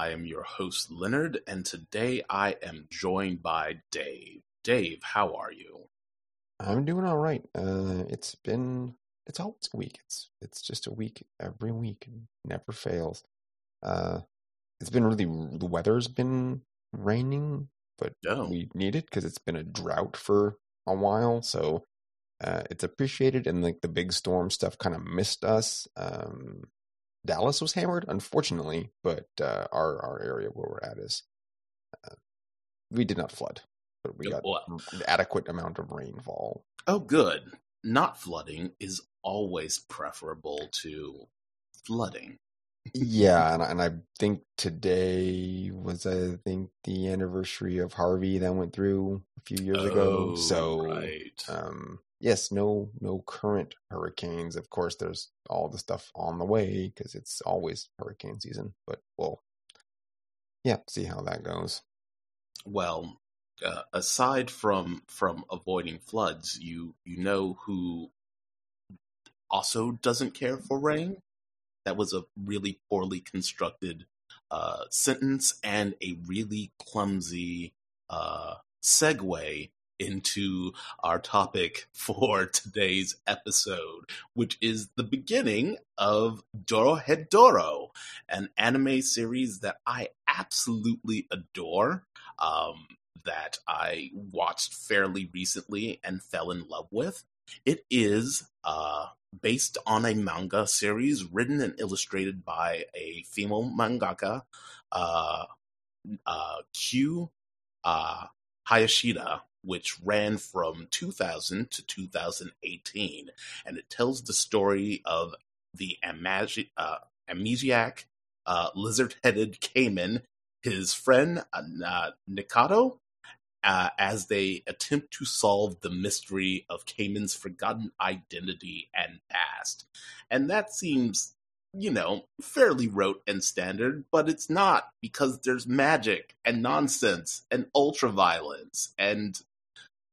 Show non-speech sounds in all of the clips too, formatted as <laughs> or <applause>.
I am your host, Leonard, and today I am joined by Dave. Dave, how are you? I'm doing all right. Uh, it's been it's always a week. It's it's just a week every week, and never fails. Uh, it's been really the weather's been raining, but Oh. we need it because it's been a drought for a while. So uh, it's appreciated, and like the big storm stuff kind of missed us. Um, Dallas was hammered, unfortunately, but uh, our our area where we're at is uh, we did not flood, but we got well- an adequate amount of rainfall. Oh, good. Not flooding is always preferable to flooding. yeah, <laughs> and, I- and I think today was I think the anniversary of Harvey that went through a few years ago. Oh, So right. um yes, no no current hurricanes. Of course, there's all the stuff on the way because it's always hurricane season. But we'll yeah, see how that goes. well, uh, aside from from avoiding floods, you you know who also doesn't care for rain. That was a really poorly constructed uh, sentence and a really clumsy uh, segue into our topic <laughs> for today's episode, which is the beginning of Dorohedoro, an anime series that I absolutely adore. Um, that I watched fairly recently and fell in love with. It is uh, based on a manga series written and illustrated by a female mangaka, uh, uh, Q uh, Hayashida, which ran from 2000 to 2018. And it tells the story of the amagi- uh, amnesiac uh, lizard headed caiman, his friend uh, Nikaido, uh, as they attempt to solve the mystery of Kaiman's forgotten identity and past. And that seems, you know, fairly rote and standard, but it's not because there's magic and nonsense and ultraviolence and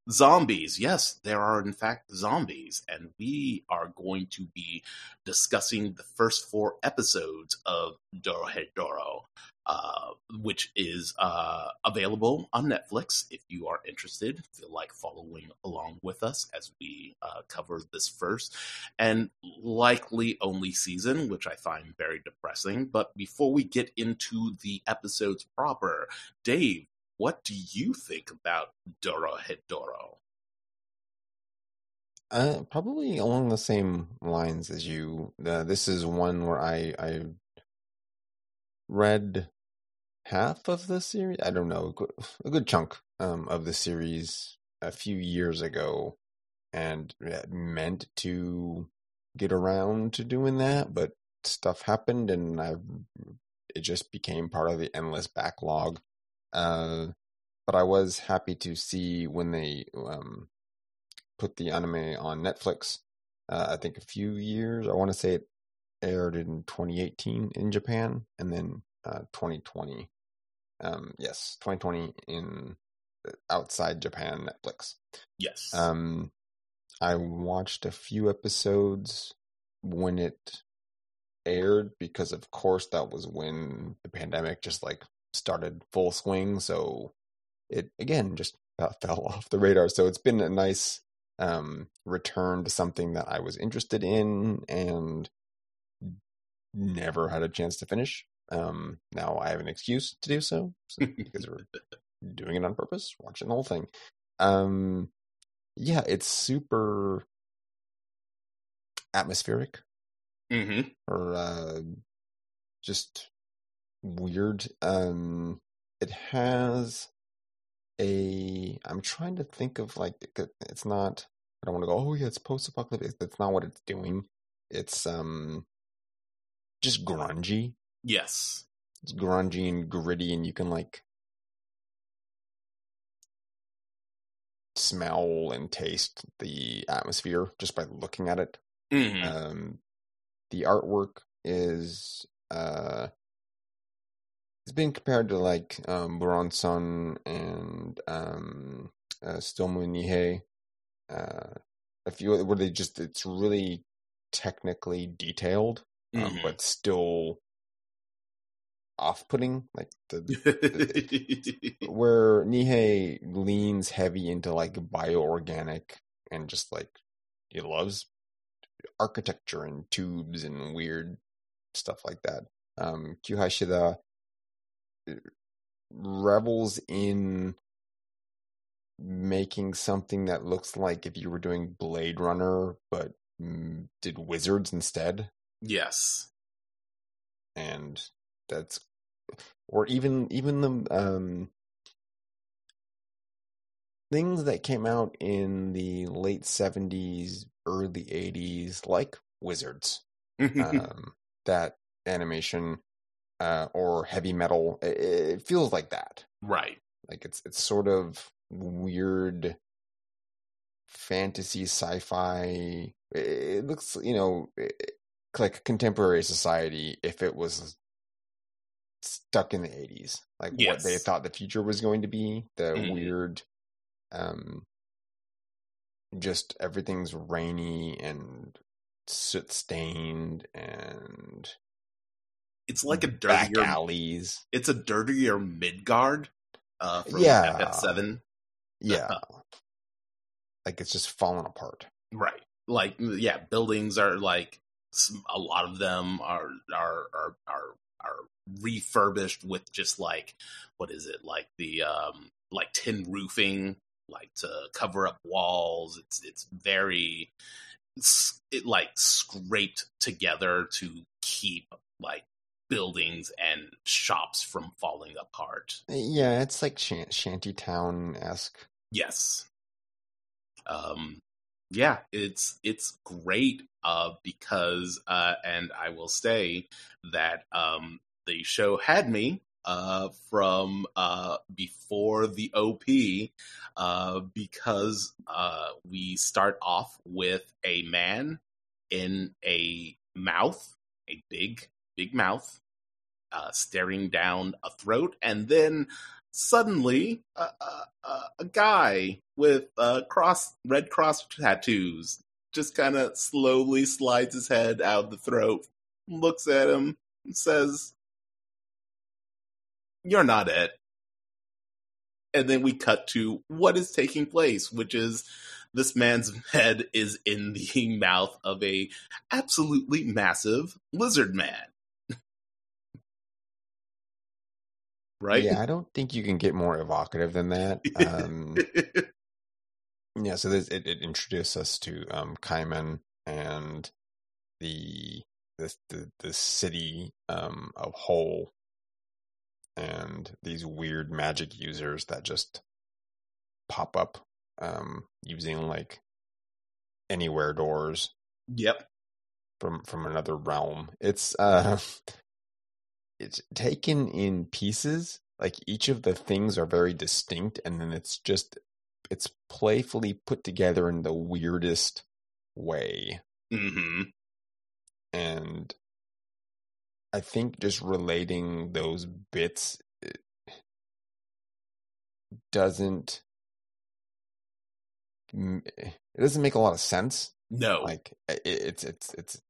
zombies. Yes, there are in fact zombies, and we are going to be discussing the first four episodes of Dorohedoro, uh, which is uh, available on Netflix if you are interested. Feel like following along with us as we uh, cover this first and likely only season, which I find very depressing. But before we get into the episodes proper, Dave, what do you think about Dorohedoro? Uh, probably along the same lines as you. Uh, this is one where I I read half of the series. I don't know, a good, chunk um, of the series a few years ago, and meant to get around to doing that, but stuff happened, and I it just became part of the endless backlog. Uh, but I was happy to see when they um, put the anime on Netflix. Uh, I think a few years. I want to say it aired in 2018 in Japan, and then uh, 2020. Um, yes, 2020 in uh, outside Japan Netflix. Yes. Um, I watched a few episodes when it aired because, of course, that was when the pandemic just like started full swing. So it again just about <laughs> fell off the radar. So it's been a nice um, return to something that I was interested in and never had a chance to finish. Um, now I have an excuse to do so, so <laughs> because we're doing it on purpose, watching the whole thing. Um, yeah, it's super atmospheric hmm or uh, just weird. Um, it has a I'm trying to think of like it's not. I don't want to go. Oh yeah, it's post-apocalyptic. That's not what it's doing. It's um, just grungy. Yes, it's grungy and gritty, and you can like smell and taste the atmosphere just by looking at it. Mhm. Um, the artwork is uh, it's been compared to like um, Bronson and um, uh, Tsutomu Nihei. Uh, a few where they just it's really technically detailed, um, Mhm. but still off-putting. Like the <laughs> where Nihei leans heavy into like bioorganic and just like he loves architecture and tubes and weird stuff like that. Um Kyuhai Revels in making something that looks like if you were doing Blade Runner but mm, did wizards instead yes. and that's or even even the um things that came out in the late 70s early 80s like wizards <laughs> um that animation uh or heavy metal it, it feels like that right. like it's it's sort of weird fantasy sci-fi it, looks you know like contemporary society if it was stuck in the 80s like what they thought the future was going to be the Mhm. weird um just everything's rainy and soot stained and It's like a back dirtier. alleys It's a dirtier Midgar. Uh, from Yeah. FF7. yeah like it's just falling apart Right. Like yeah, buildings are like a lot of them are are are are are refurbished with just like what is it like the um like tin roofing like to cover up walls it's it's very it's, it like scraped together to keep like buildings and shops from falling apart yeah it's like shan- shantytown-esque Yes. Um yeah, it's it's great uh because uh and I will say that um the show had me uh from uh before the OP uh because uh we start off with a man in a mouth, a big big mouth uh staring down a throat and then suddenly a, guy with uh, cross red cross tattoos just kind of slowly slides his head out of the throat, looks at him, and says, "You're not it." And then we cut to what is taking place, which is this man's <laughs> head is in the <laughs> mouth of a absolutely massive lizard man. Right? yeah i don't think you can get more evocative than that um <laughs> Yeah, so this, it, it introduced us to um, Kaiman and the the the, the city um, of Hole, and these weird magic users that just pop up um, using like anywhere doors yep. from from another realm. It's uh, <laughs> it's taken in pieces. Like each of the things are very distinct, and then it's just it's playfully put together in the weirdest way. hmm And I think just relating those bits eh, doesn't eh, it doesn't make a lot of sense. No. Like it, it's it's it's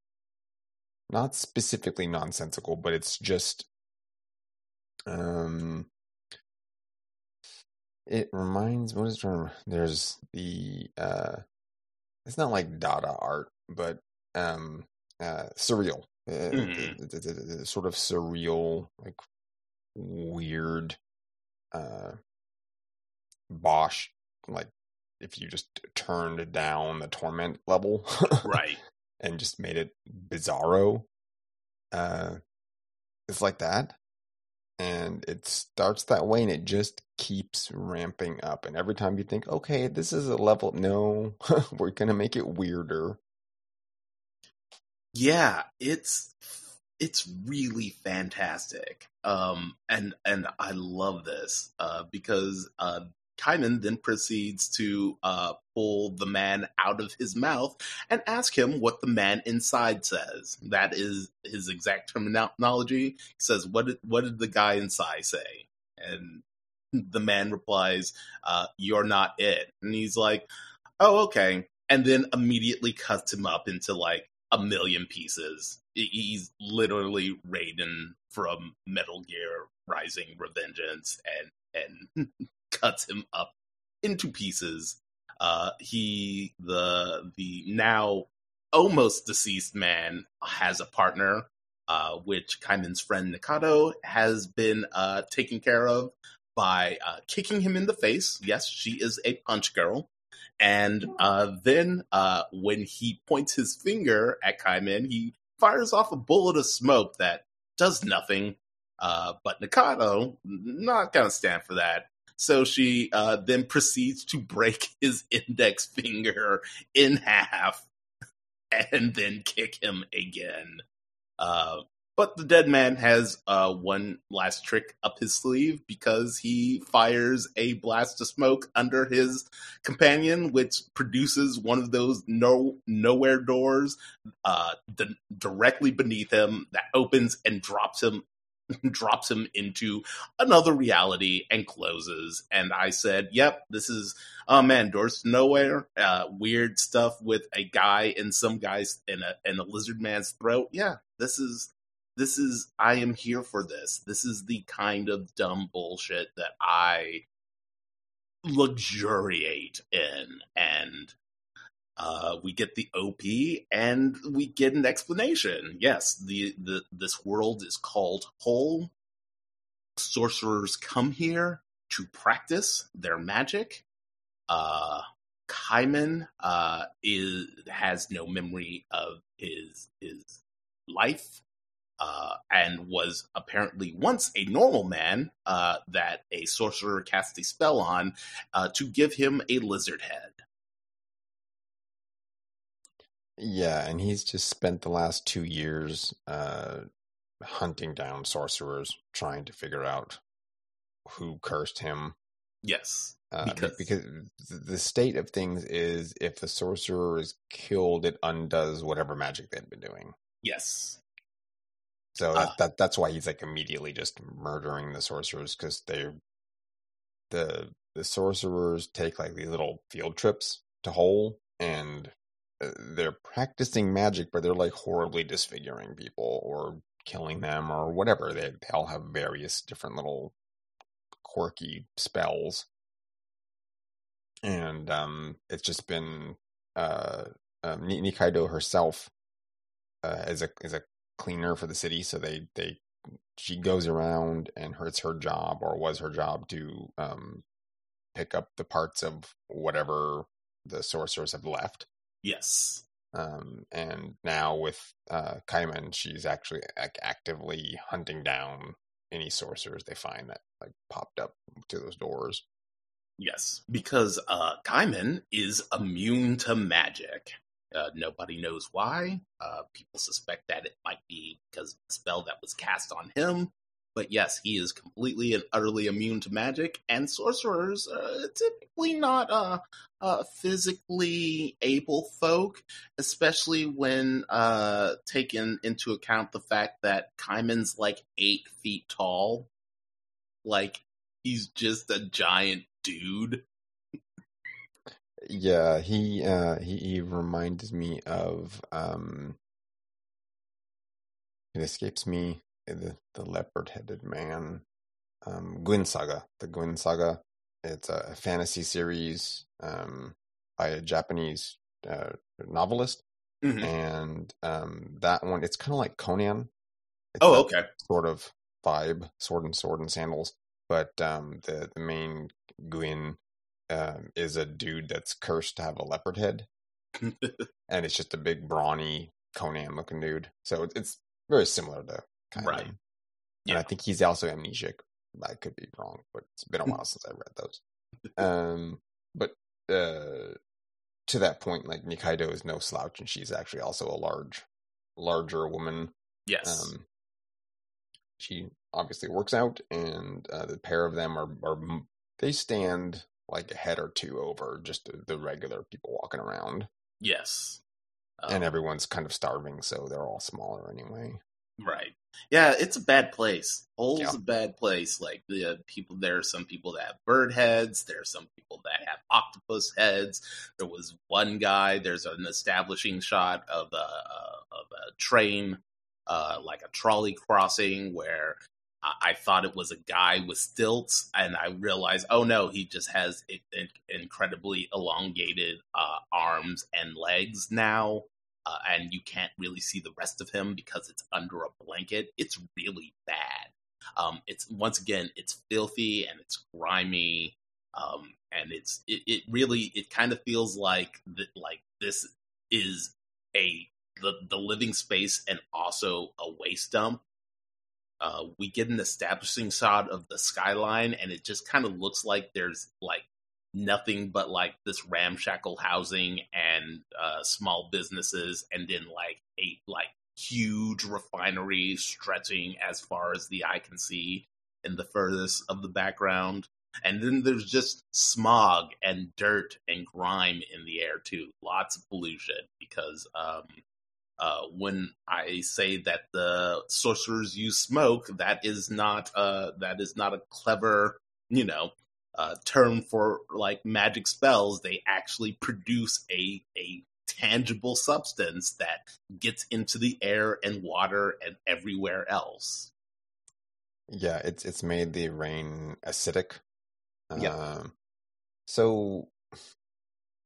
not specifically nonsensical, but it's just um it reminds what is term? There's the uh it's not like Dada art, but um uh surreal. Uh, the- the- the sort of surreal, like weird uh Bosch like if you just turned down the torment level <laughs> right. And just made it bizarro. Uh, it's like that, and it starts that way, and it just keeps ramping up, and every time you think, okay, this is a level, no, <laughs> we're gonna make it weirder. Yeah, it's it's really fantastic. Um, and and I love this uh, because uh, Kaiman then proceeds to uh, pull the man out of his mouth and ask him what the man inside says. That is his exact terminology. He says, "What did what did the guy inside say?" And the man replies, uh, "You're not it." And he's like, "Oh, okay." And then immediately cuts him up into like a million pieces. He's literally Raiden from Metal Gear Rising Revengeance and and <laughs> cuts him up into pieces. Uh, he the the now almost deceased man has a partner, uh, which Kaiman's friend Nikaido has been uh, taken care of by uh, kicking him in the face. Yes, she is a punch girl. And uh, then uh, when he points his finger at Kaiman, he fires off a bullet of smoke that does nothing. Uh, but Nikaido, not gonna stand for that. So she uh, then proceeds to break <laughs> his index finger in half and then kick him again. Uh, but the dead man has uh, one last trick up his sleeve because he fires a blast of smoke under his companion, which produces one of those no nowhere doors uh, d- directly beneath him that opens and drops him <laughs> drops him into another reality and closes. And I said, "Yep, this is oh man, doors to nowhere. Uh, weird stuff with a guy and some guys in a in a lizard man's throat. Yeah, this is." This is, I am here for this. This is the kind of dumb bullshit that I luxuriate in. And uh, we get the OP and we get an explanation. Yes, the, the this world is called Hole. Sorcerers come here to practice their magic. Uh, Kaiman uh, is has no memory of his his life, uh, and was apparently once a normal man uh, that a sorcerer cast a spell on uh, to give him a lizard head. Yeah, and he's just spent the last two years uh, hunting down sorcerers, trying to figure out who cursed him. Yes. Uh, because... because the state of things is if the sorcerer is killed, it undoes whatever magic they've been doing. Yes. So that, uh, that that's why he's like immediately just murdering the sorcerers because they the the sorcerers take like these little field trips to Hole and they're practicing magic, but they're like horribly disfiguring people or killing them or whatever. They, they all have various different little quirky spells. And um, it's just been uh, um, Nikaido herself uh, is a is a cleaner for the city, so they they she goes around and it's her job or was her job to um, pick up the parts of whatever the sorcerers have left Yes. Um, and now with uh, Kaiman, she's actually like, actively hunting down any sorcerers they find that like popped up to those doors. Yes, because uh, Kaiman is immune to magic. Uh, nobody knows why. Uh, people suspect that it might be because the spell that was cast on him but yes, he is completely and utterly immune to magic, and sorcerers are typically not uh, uh, physically able folk, especially when uh, taken into account the fact that Kaiman's like eight feet tall. Like, he's just a giant dude. yeah, he uh, he, he reminds me of um, it escapes me the, the leopard headed man. Um, Guin Saga, the Guin Saga. It's a fantasy series um, by a Japanese uh, novelist, mm-hmm. and um, that one it's kind of like Conan. It's oh, okay. Sort of vibe, sword and sword and sandals. But um, the the main Guin um, is a dude that's cursed to have a leopard head, <laughs> and it's just a big brawny Conan looking dude. So it's very similar to right. Of. Yeah. And I think he's also amnesiac I could be wrong, but it's been a while since I read those. <laughs> Um, but uh, to that point, like Nikaido is no slouch, and she's actually also a large, larger woman. Yes. Um, she obviously works out, and uh, the pair of them are are they stand like a head or two over just the, the regular people walking around. Yes. Um, and everyone's kind of starving, so they're all smaller anyway. Right. Yeah, it's a bad place. Hole's Yeah. a bad place. Like the people, there are some people that have bird heads. There are some people that have octopus heads. There was one guy. There's an establishing shot of a uh, of a train, uh, like a trolley crossing, where I, I thought it was a guy with stilts, and I realized, oh no, he just has incredibly elongated uh, arms and legs now uh, and you can't really see the rest of him because it's under a blanket. It's really bad. Um, it's once again, it's filthy and it's grimy, um, and it's it, it really it kind of feels like like this is a the the living space and also a waste dump. Uh, we get an establishing shot of the skyline, and it just kind of looks like there's like nothing but like this ramshackle housing and uh, small businesses, and then like a like huge refinery stretching as far as the eye can see in the furthest of the background. And then there's just smog and dirt and grime in the air too. Lots of pollution because um, uh, when I say that the sorcerers use smoke, that is not uh, that is not a clever, you know, uh, term for like magic spells. They actually produce a a tangible substance that gets into the air and water and everywhere else. Yeah, it's it's made the rain acidic. Yep. Um, so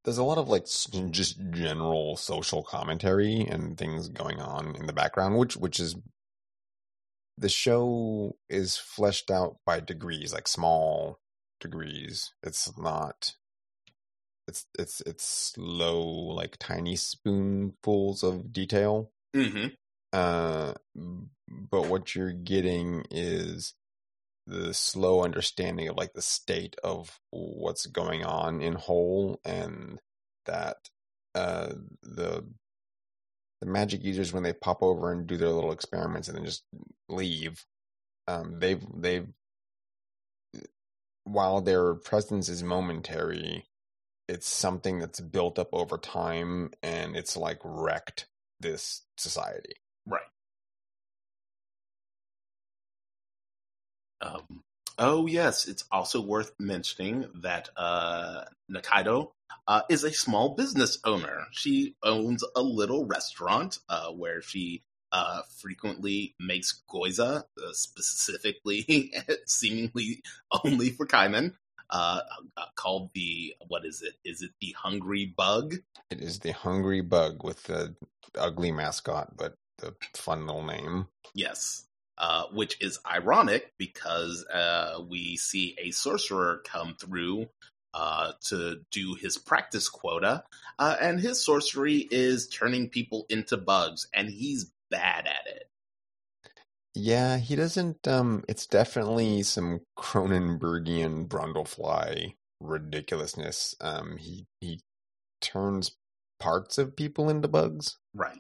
there's a lot of like just general social commentary and things going on in the background, which which is the show is fleshed out by degrees, like small degrees. It's not. It's it's it's slow, like tiny spoonfuls of detail. Mm-hmm. Uh, but what you're getting is the slow understanding of like the state of what's going on in Hole and that uh the the magic users when they pop over and do their little experiments and then just leave um they've they've while their presence is momentary it's something that's built up over time and it's like wrecked this society Right. Um, oh yes, it's also worth mentioning that uh, Nikaido uh, is a small business owner. She owns a little restaurant uh, where she uh, frequently makes gyoza, uh, specifically, <laughs> seemingly only for Kaiman. Uh, uh, called the what is it? Is it the Hungry Bug? It is the hungry bug with the ugly mascot, but the fun little name. Yes. Uh, which is ironic because uh, we see a sorcerer come through uh, to do his practice quota, uh, and his sorcery is turning people into bugs, and he's bad at it. Yeah, he doesn't. Um, it's definitely some Cronenbergian Brundlefly ridiculousness. Um, he he turns parts of people into bugs. Right.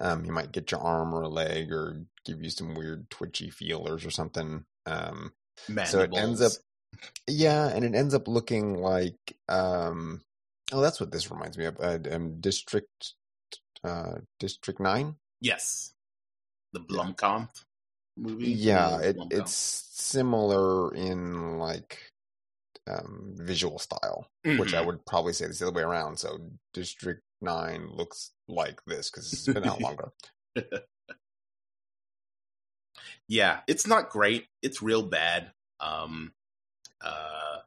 Um, he might get your arm or a leg, or give you some weird twitchy feelers or something. Um, So it ends up, yeah, and it ends up looking like um, oh, that's what this reminds me of. Uh, um, District uh, District Nine. Yes. The Blomkamp movie. Yeah, it, Blomkamp. it's similar in like um, visual style, which I Mhm. would probably say is the other way around. So District Nine looks like this because it's been out longer. <laughs> yeah, it's not great. It's real bad. Um, uh,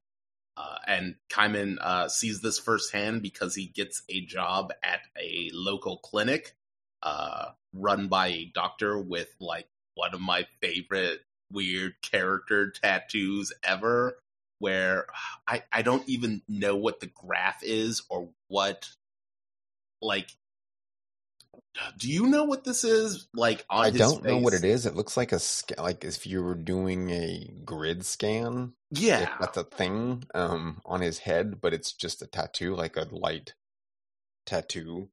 uh, and Kaiman uh, sees this firsthand because he gets a job at a local clinic uh, run by a doctor with like one of my favorite weird character tattoos ever. Where I, I don't even know what the graph is or what like Do you know what this is? Like on I don't know what it is. It looks like a like if you were doing a grid scan, Yeah, that's a thing, um, on his head, but it's just a tattoo, like a light tattoo.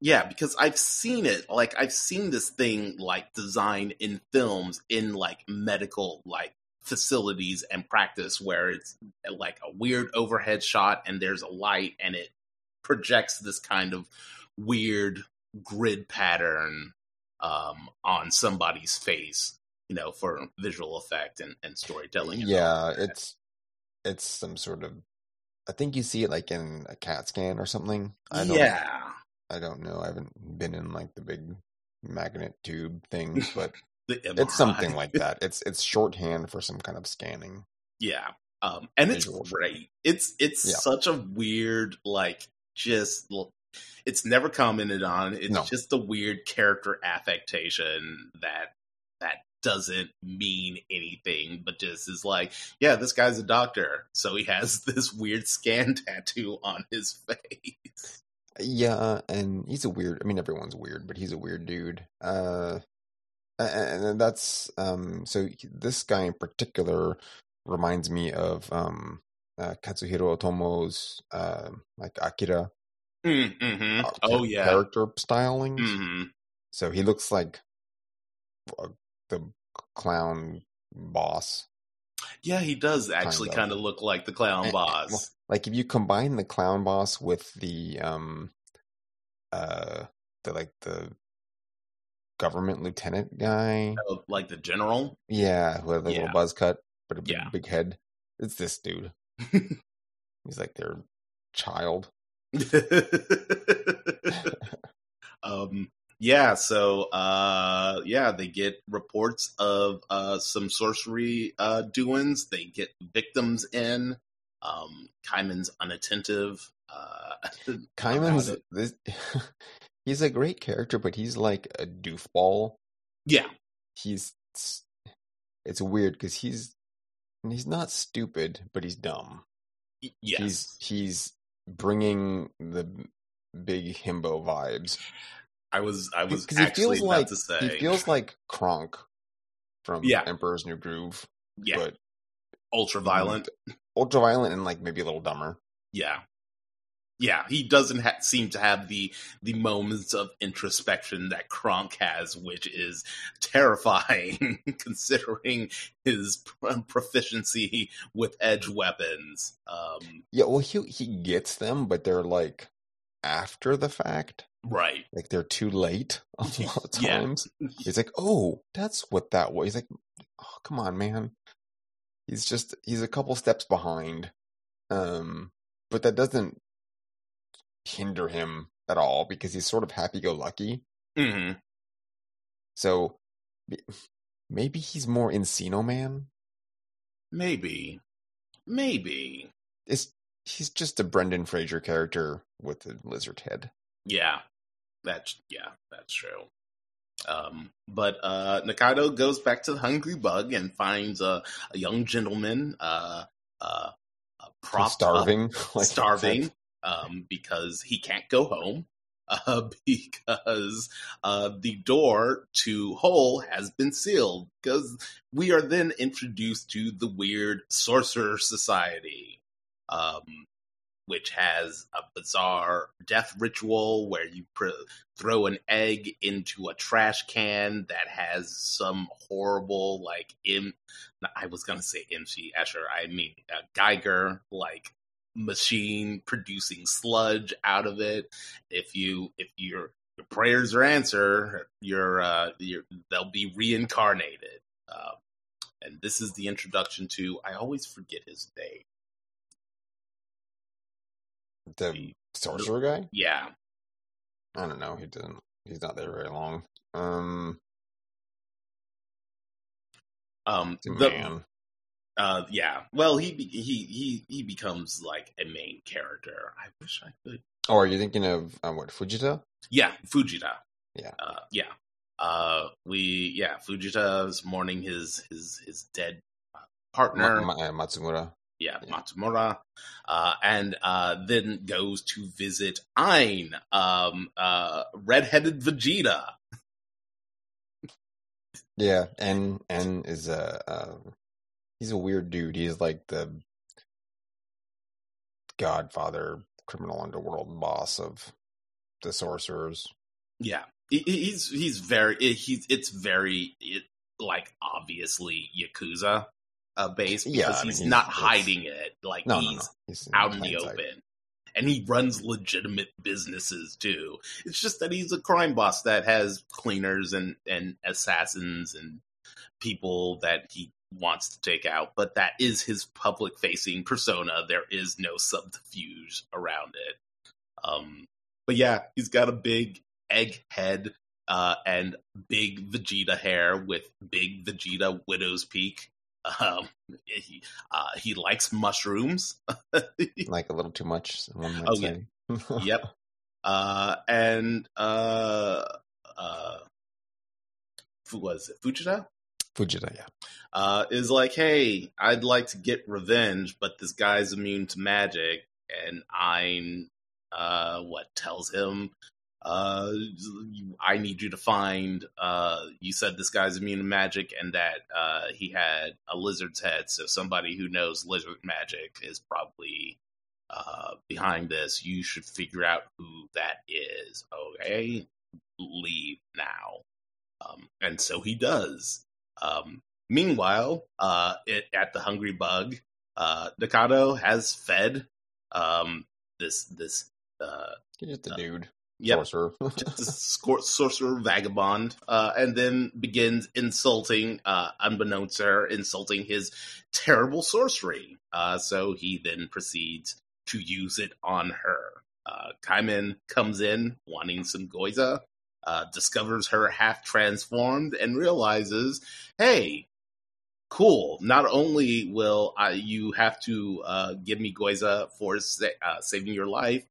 Yeah, because I've seen it. Like I've seen this thing like designed in films in like medical like facilities and practice where it's like a weird overhead shot and there's a light and it projects this kind of weird grid pattern um on somebody's face you know for visual effect and, and storytelling and Yeah, it's it's some sort of. I think you see it like in a CAT scan or something. I don't. yeah I don't know. I haven't been in like the big magnet tube things, <laughs> but it's something like that. It's it's shorthand for some kind of scanning. Yeah. Um and it's Visual. great. It's it's Yeah. such a weird like just it's never commented on. It's No. just a weird character affectation that that doesn't mean anything but just is like, yeah, this guy's a doctor, so he has <laughs> this weird scan <laughs> tattoo on his face. Yeah, and he's a weird. I mean, everyone's weird, but he's a weird dude. Uh, and, and that's um. So this guy in particular reminds me of um uh, Katsuhiro Otomo's uh, like Akira Mm-hmm. uh, Oh yeah. character stylings. hmm So he looks like uh, the clown boss. Yeah, he does actually kind of look like the clown eh, boss. Like if you combine the clown boss with the um uh the like the government lieutenant guy Oh, like the general. yeah who had the Yeah. little buzz cut but a big, Yeah. big head it's this dude <laughs> he's like their child <laughs> um yeah so uh yeah they get reports of uh some sorcery uh doings they get victims in um Kaiman's unattentive Uh <laughs> Kaiman's this, <laughs> he's a great character but he's like a doofball. Yeah. He's it's weird because he's he's not stupid but he's dumb. Yes he's he's bringing the big himbo vibes. I was i was because he feels like to say he feels like Kronk from Yeah. Emperor's New Groove, yeah. but ultra violent <laughs> ultra violent and like maybe a little dumber. Yeah. Yeah, he doesn't ha- seem to have the the moments of introspection that Kronk has, which is terrifying <laughs> considering his pr- proficiency with edge weapons. Um, Yeah, well he he gets them, but they're like after the fact, right. like they're too late <laughs> a lot of Yeah. times. <laughs> He's like, oh, that's what that was. He's like, oh, come on, man. He's just he's a couple steps behind, um, but that doesn't hinder him at all because he's sort of happy-go-lucky. hmm So maybe he's more Encino Man. Maybe. Maybe. It's he's just a Brendan Fraser character with a lizard head. Yeah. That's yeah, that's true. Um, but uh, Nikaido goes back to the Hungry Bug and finds a, a young gentleman uh, uh, uh, propped up starving, <laughs> like starving um, because he can't go home <laughs> uh, because uh, the door to Hole has been sealed. Because we are then introduced to the weird Sorcerer Society, um, which has a bizarre death ritual where you pr- throw an egg into a trash can that has some horrible, like, im- I was going to say MC Escher, I mean, uh, Giger, like, machine producing sludge out of it. If you if your your prayers are answered, you're uh you're, they'll be reincarnated. Uh, and this is the introduction to I always forget his name. The sorcerer guy. Yeah, I don't know. He didn't. He's not there very long. Um, um, the man. uh, yeah. Well, he he he he becomes like a main character. I wish I could. Oh, are you thinking of uh, what Fujita? Yeah, Fujita. Yeah. uh, yeah. Uh, we yeah, Fujita is mourning his his his dead uh, partner. Ma- Ma- uh, Matsumura. Yeah, Yeah. Matsumura, uh, and uh, then goes to visit Ein, um, uh, redheaded Vegeta. Yeah, and and is a uh, he's a weird dude. He's like the godfather, criminal underworld boss of the sorcerers. Yeah, he, he's he's very he's it's very it, like obviously yakuza uh, based because Yeah, I mean, he's, he's- not hiding it. Like No, no, he's no. He's out in the open. And he runs legitimate businesses too. It's just that he's a crime boss that has cleaners and, and assassins and people that he wants to take out, but that is his public facing persona. There is no subterfuge around it. Um, but yeah, he's got a big egg head uh, and big Vegeta hair with big Vegeta widow's peak. Um, he uh, he likes mushrooms. <laughs> Like a little too much, Oh, say. yep. <laughs> Uh, and uh, uh, who was it? Fujita Fujita, yeah. uh, is like, hey, I'd like to get revenge, but this guy's immune to magic, and I'm uh, what tells him. Uh, I need you to find. Uh, you said this guy's immune to magic, and that uh, he had a lizard's head. So somebody who knows lizard magic is probably uh, behind this. You should figure out who that is. Okay, leave now. Um, and so he does. Um, meanwhile, uh, it, at the Hungry Bug, uh, Nikaido has fed um, this this uh, just a Uh, dude. Yep, Sorcerer. <laughs> just a <laughs> scor- sorcerer vagabond, uh, and then begins insulting, uh, unbeknownst to her, insulting his terrible sorcery. Uh, so he then proceeds to use it on her. Uh, Kaiman comes in wanting some Gyoza, uh, discovers her half transformed, and realizes, hey, cool. Not only will I, you have to uh, give me Gyoza for sa- uh, saving your life,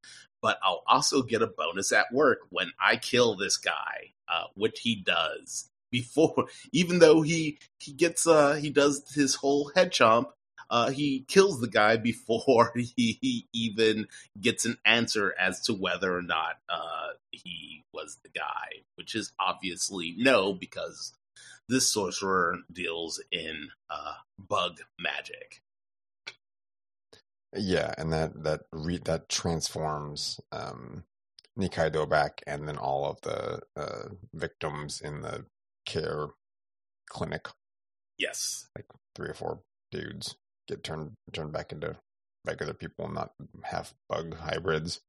but I'll also get a bonus at work when I kill this guy, uh, which he does <laughs> before. Even though he he gets uh he does his whole head chomp, uh, he kills the guy before <laughs> he, he even gets an answer as to whether or not uh he was the guy, which is obviously no because this sorcerer deals in uh bug magic. Yeah, and that that re- that transforms um Nikaido back and then all of the uh victims in the care clinic, Yes. like three or four dudes get turned turned back into regular people, not half bug hybrids.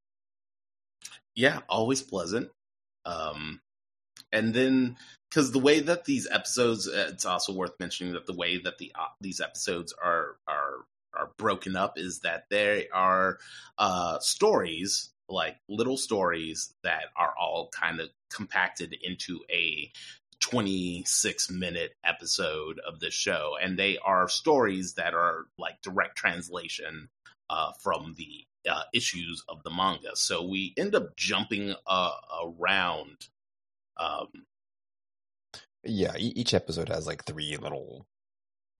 yeah always pleasant um and then because the way that these episodes uh, it's also worth mentioning that the way that the uh, these episodes are are are broken up is that they are uh stories like little stories that are all kind of compacted into a 26 minute episode of the show and they are stories that are like direct translation uh, from the uh, issues of the manga. So we end up jumping uh, around. Um, Yeah, each episode has like three little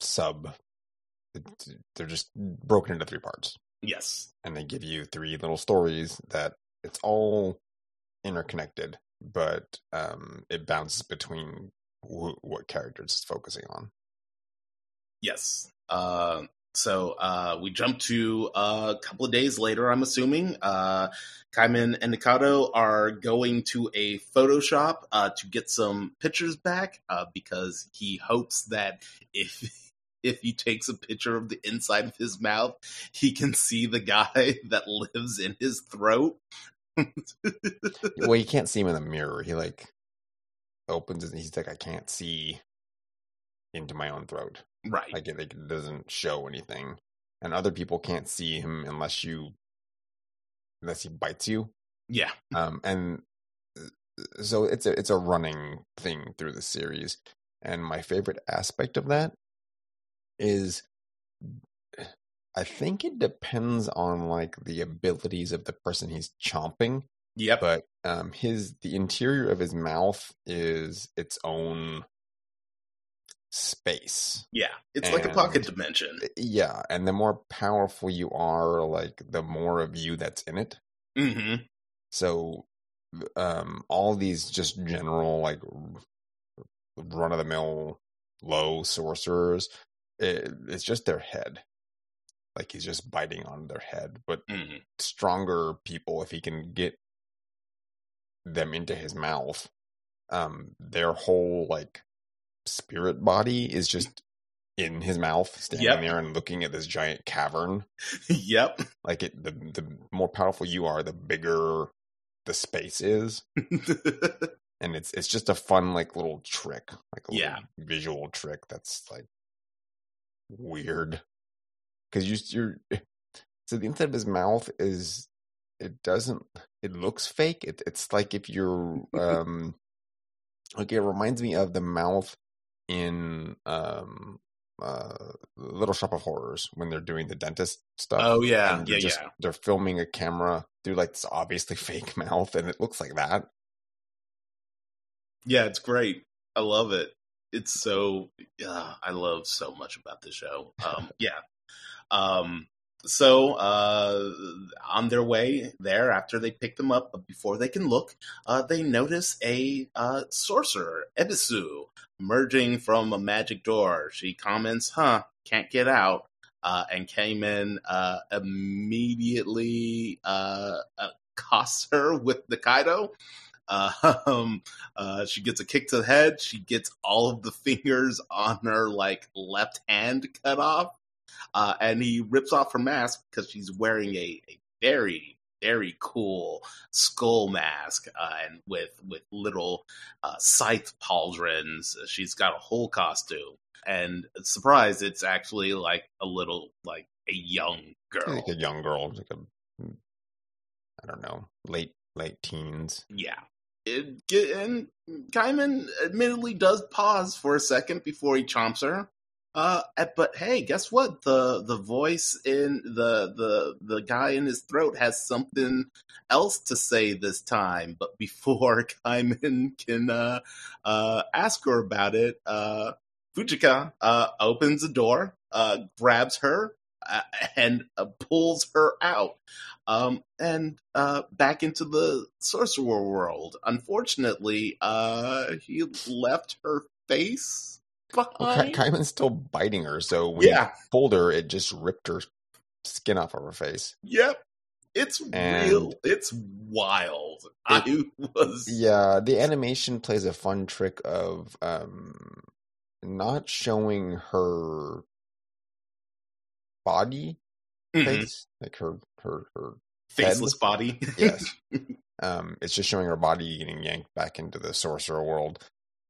sub. They're just broken into three parts, yes, and they give you three little stories that it's all interconnected, but um, it bounces between wh- what characters it's focusing on. yes. Uh, so uh, we jump to uh, a couple of days later. I'm assuming uh, Kaiman and Nikaido are going to a Photoshop uh, to get some pictures back uh, because he hopes that if if he takes a picture of the inside of his mouth, he can see the guy <laughs> that lives in his throat. well, you <laughs> can't see him in the mirror. He like opens it. And he's like, I can't see into my own throat. right. Like it, like, it doesn't show anything, and other people can't see him unless you unless he bites you. yeah. Um, and uh, so it's a it's a running thing through the series. And my favorite aspect of that is I think it depends on like the abilities of the person he's chomping Yep. but um his the interior of his mouth is its own space. Yeah, it's like a pocket dimension. Yeah, and the more powerful you are, like the more of you that's in it. Mm-hmm. So, um, all these just general like run of the mill low sorcerers, it, it's just their head. Like he's just biting on their head. But hmm stronger people, if he can get them into his mouth, um, their whole like spirit body is just in his mouth, standing Yep. there and looking at this giant cavern. <laughs> yep. Like it, the the more powerful you are, the bigger the space is, <laughs> and it's it's just a fun like little trick, like a little Yeah. visual trick that's like weird because you you're so the inside of his mouth is it doesn't it looks fake. It, it's like if you're um like it reminds me of the mouth in um uh Little Shop of Horrors when they're doing the dentist stuff oh yeah, yeah, just yeah. they're filming a camera through like this obviously <laughs> fake mouth and it looks like that Yeah, it's great. I love it. It's so uh, I love so much about the show. Um, yeah. Um, so uh, on their way there, after they pick them up, but before they can look, uh, they notice a uh, sorcerer, Ebisu, emerging from a magic door. She comments, "Huh, can't get out." Uh, and Kaiman uh, immediately uh, accosts her with the Kaido. <laughs> Um, uh, she gets a kick to the head. She gets all of the <laughs> fingers on her like left hand cut off, uh, and he rips off her mask because she's wearing a, a very very cool skull mask uh, and with with little uh, scythe pauldrons. She's got a whole costume, and surprise, it's actually like a little like a young girl. like a young girl like a I don't know late late teens Yeah. It, and Kaiman admittedly does pause for a second before he chomps her. Uh, but hey, guess what? The the voice in the the the guy in his throat has something else to say this time. But before <laughs> Kaiman can uh, uh, ask her about it, uh, Fujita uh, opens the door, uh, grabs her, uh, <laughs> and uh, pulls her out um, and uh, back into the sorcerer world. Unfortunately, uh, he left her face well, behind. Kaiman's still biting her so when yeah, he pulled her it just ripped her skin off of her face yep. It's And- real. It's wild. I <laughs> was. yeah the animation plays a fun trick of um not showing her body Mhm. face like her her her Faceless body. Yes. <laughs> um it's just showing her body getting yanked back into the sorcerer world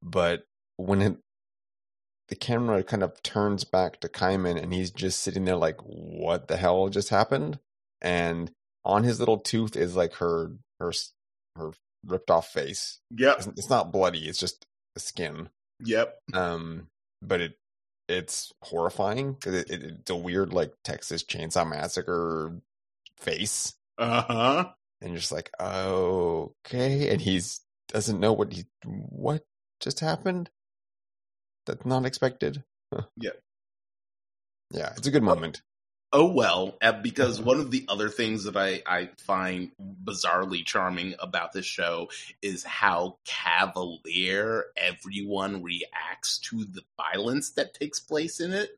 but when it the camera kind of turns back to Kaiman and he's just sitting there like what the hell just happened and on his little tooth is like her her her ripped off face yep. it's, it's not bloody it's just the skin Yep. um but it it's horrifying because it, it, it's a weird like Texas Chainsaw Massacre face Uh huh. and you're just like, okay, and he's doesn't know what he what just happened. That's not expected. <laughs> Yeah. yeah, it's a good moment. Oh well, uh, because one of the other things that I, I find bizarrely charming about this show is how cavalier everyone reacts to the violence that takes place in it.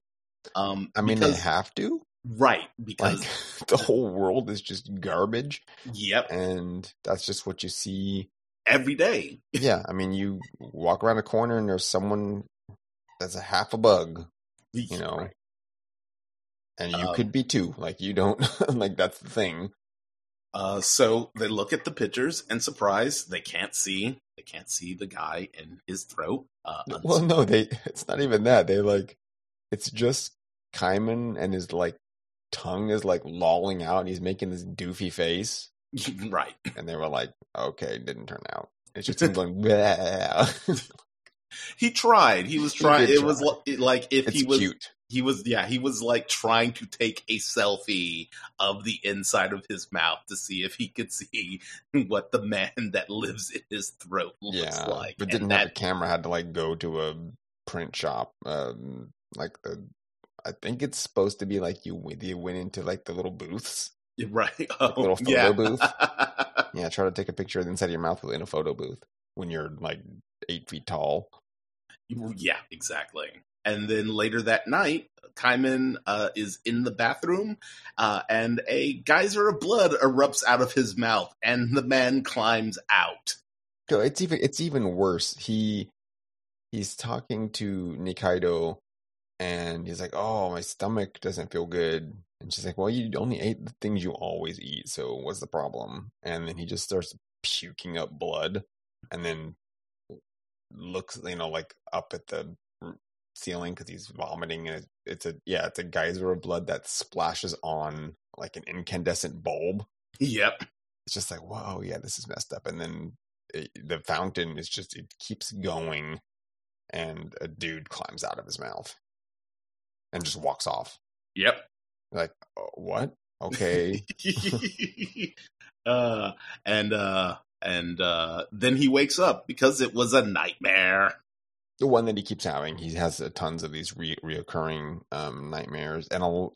Um, I mean, they have to. right because Like <laughs> the whole world is just garbage, yep, and that's just what you see. every day. <laughs> Yeah, I mean, you walk around a corner and there's someone that's a half a bug, you know, Right. And you Um, could be too. Like you don't <laughs> like that's the thing. Uh, so they look at the pictures and surprise, they can't see. They can't see the guy in his throat. Uh, Well, no, they. <laughs> It's not even that. They like. It's just Kaiman and his like tongue is like lolling out, and he's making this doofy face. <laughs> right. And they were like, "Okay, it didn't turn out." It's just going. "Bleh." He tried. He was trying. It was try. li- like if it's he was cute. He was yeah he was like trying to take a selfie of the inside of his mouth to see if he could see <laughs> what the man <laughs> that lives in his throat looks Yeah, like but didn't that have a camera. Had to like go to a print shop. Um, like the, I think it's supposed to be like you you went into like the little booths, right? <laughs> Oh, little photo yeah. booth. yeah. Try to take a picture of the inside of your mouth in a photo booth when you're like eight feet tall. yeah, exactly. And then later that night, Kaiman uh, is in the bathroom, uh, and a geyser of blood erupts out of his mouth, and the man climbs out. So it's even it's even worse. He he's talking to Nikaido and he's like, "Oh, my stomach doesn't feel good." And she's like, "Well, you only ate the things you always eat, so what's the problem?" And then he just starts puking up blood and then looks, you know, like up at the ceiling because he's vomiting and it's a yeah, it's a geyser of blood that splashes on like an incandescent bulb. Yep. It's just like, "Whoa, yeah, this is messed up." And then it, the fountain is just it keeps going and a dude climbs out of his mouth and just walks off Yep. like oh, what okay <laughs> uh, and uh, and uh, then he wakes up because it was a nightmare. The one that he keeps having he has uh, tons of these re- reoccurring um nightmares and I'll,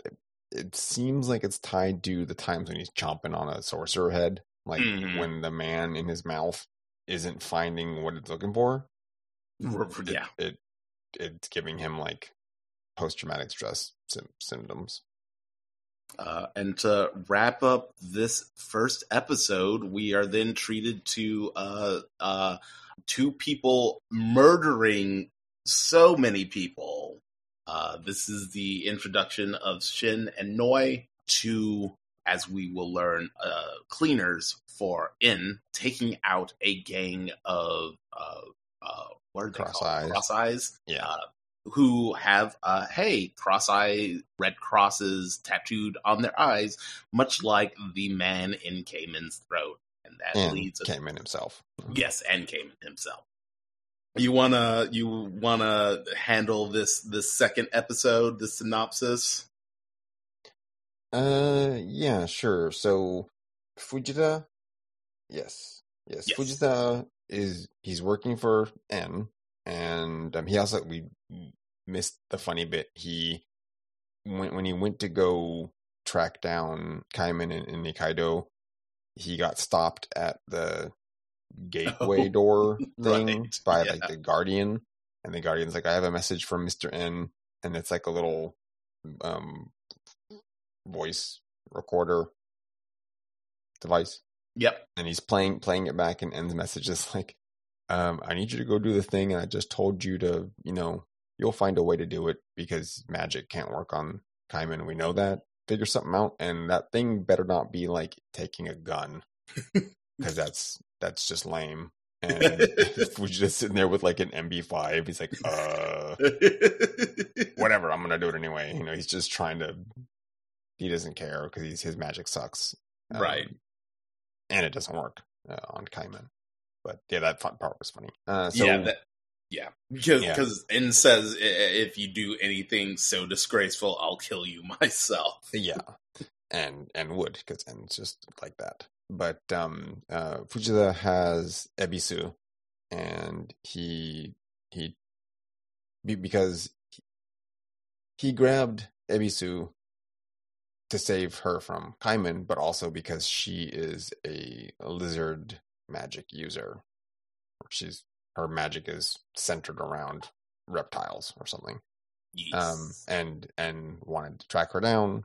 it seems like it's tied to the times when he's chomping on a sorcerer head like Mhm. when the man in his mouth isn't finding what it's looking for Yeah. it it's giving him like post-traumatic stress sym- symptoms Uh, and to wrap up this first episode, we are then treated to uh, uh, two people murdering so many people. Uh, this is the introduction of Shin and Noi, two, as we will learn, uh, cleaners for En, taking out a gang of uh, uh, what are they Cross called? eyes. Cross eyes. yeah Uh, who have uh hey cross eye red crosses tattooed on their eyes much like the man in Kaiman's throat and that and leads Kaiman himself yes and Kaiman himself you wanna you wanna handle this this second episode the synopsis Uh, yeah, sure. So Fujita, yes, yes, Yes. Fujita is he's working for En, and um, he also we missed the funny bit. He when when he went to go track down Kaiman and, and Nikaido, he got stopped at the gateway Oh, <laughs> door thing right, by yeah. like the guardian, and the guardian's like, "I have a message from Mister En," and it's like a little um voice recorder device yep and he's playing playing it back and En's message is <laughs> like um i need you to go do the thing and i just told you to you know you'll find a way to do it because magic can't work on Kaiman. we know that figure something out and that thing better not be like taking a gun <laughs> because that's that's just lame and <laughs> <laughs> we're just sitting there with like an MP5 he's like uh whatever i'm gonna do it anyway you know he's just trying to he doesn't care because his magic sucks Right. Um, and it doesn't work uh, on Kaiman. But yeah, that fun part was funny. Uh, so yeah that yeah because Yeah. because En says "I- I- if you do anything so disgraceful i'll kill you <laughs> myself yeah, and and would because and it's just like that. But um, uh, Fujita has Ebisu, and he he because he, he grabbed Ebisu to save her from Kaiman, but also because she is a lizard magic user. She's her magic is centered around reptiles or something. Um, and and wanted to track her down,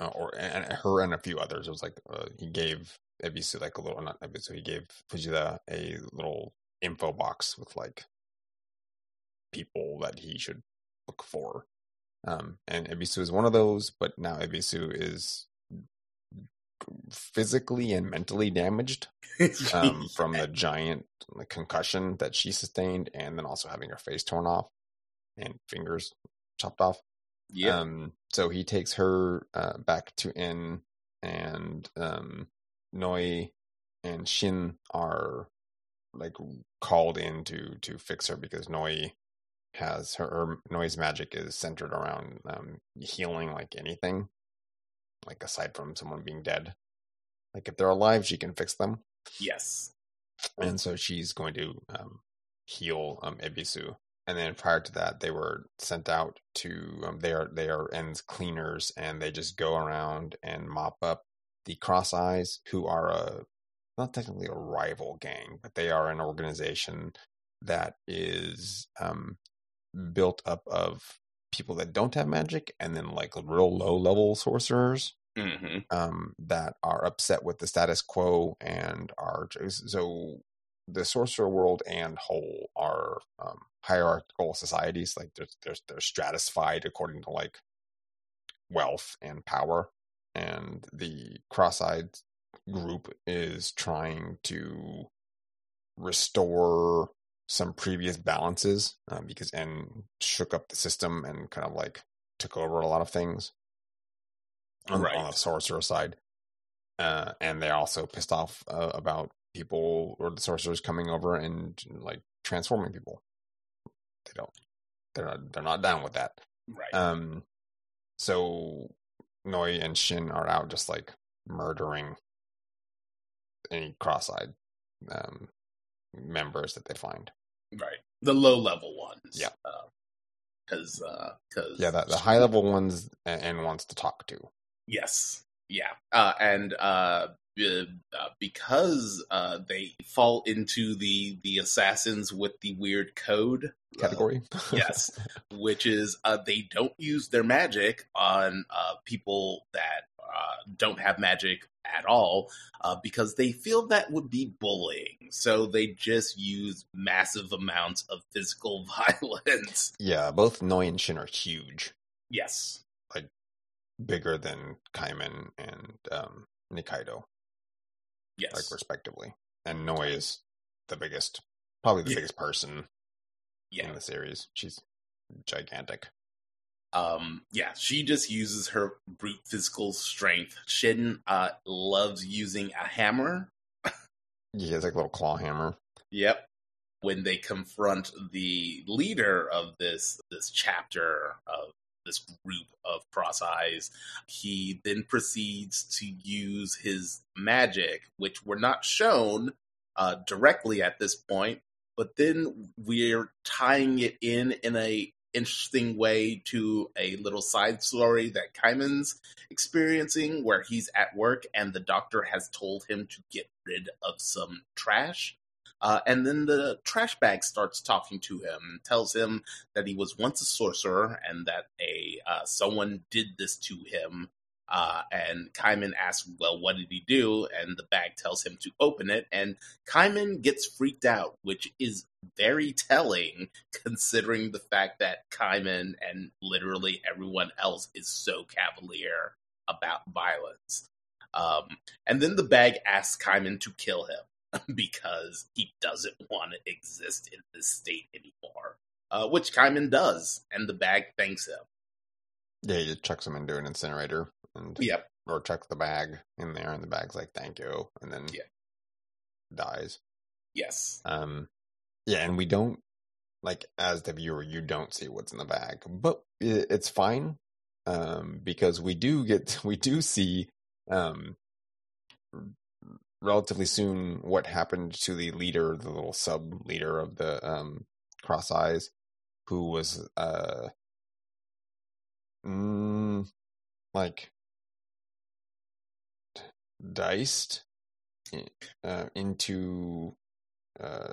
uh, or and her and a few others. It was like uh, he gave Ebisu like a little not Ebisu. He gave Fujita a little info box with like people that he should look for. Um, and Ebisu is one of those, but now Ebisu is physically and mentally damaged <laughs> um, from the giant like, concussion that she sustained, and then also having her face torn off and fingers chopped off. yeah. Um, so he takes her uh, back to En, and um, Noi and Shin are like called in to to fix her because Noi has her, her Noi's magic is centered around um, healing like anything, like aside from someone being dead. Like if they're alive, she can fix them yes and so she's going to um, heal um, Ebisu. and then prior to that, they were sent out to um, they are they are En's cleaners, and they just go around and mop up the Cross Eyes, who are a not technically a rival gang, but they are an organization that is um, built up of people that don't have magic, and then like real low level sorcerers hmm um, that are upset with the status quo and are so the sorcerer world and Hole are um, hierarchical societies like they're, they're they're stratified according to like wealth and power and the cross-eyed group is trying to restore some previous balances um, because En shook up the system and kind of like took over a lot of things on, Right. on the sorcerer side. Uh, and they're also pissed off uh, about people or the sorcerers coming over and like transforming people. They don't. They're not. They're not down with that. Right. Um, so Noi and Shin are out just like murdering any cross-eyed um, members that they find. right. The low level ones. Yeah. Because, uh, because Yeah, the, the high level ones and wants to talk to. Yes. Yeah. Uh, and uh, uh, uh, because uh, they fall into the the assassins with the weird code uh, Category. yes, <laughs> which is uh, they don't use their magic on uh, people that uh, don't have magic at all uh, because they feel that would be bullying. So they just use massive amounts of physical <laughs> violence. yeah, both Noi and Shin are huge. Yes. Like bigger than Kaiman and um, Nikaido, Yes. like respectively. And Noi is the biggest, probably the Yeah. biggest person yeah. in the series. She's gigantic. Um, yeah, she just uses her brute physical strength. Shin uh, loves using a hammer. yeah has like a little claw hammer. Yep. When they confront the leader of this this chapter of this group of cross eyes, he then proceeds to use his magic, which were not shown uh, directly at this point, but then we're tying it in in a interesting way to a little side story that Kaiman's experiencing where he's at work and the doctor has told him to get rid of some trash. Uh, and then the trash bag starts talking to him and tells him that he was once a sorcerer and that a uh, someone did this to him. Uh, and Kaiman asks, "Well, what did he do?" And the bag tells him to open it. And Kaiman gets freaked out, which is very telling considering the fact that Kaiman and literally everyone else is so cavalier about violence. Um, and then the bag asks Kaiman to kill him <laughs> because he doesn't want to exist in this state anymore, uh, which Kaiman does, and the bag thanks him. Yeah, he just chucks him into an incinerator and Yep. or chucks the bag in there, and the bag's like, "Thank you," and then Yeah. dies. Yes. Um, yeah, and we don't like as the viewer, you don't see what's in the bag, but it's fine um, because we do get <laughs> we do see um, relatively soon what happened to the leader, the little sub leader of the um, Cross Eyes, who was uh, mm, like diced uh, into uh,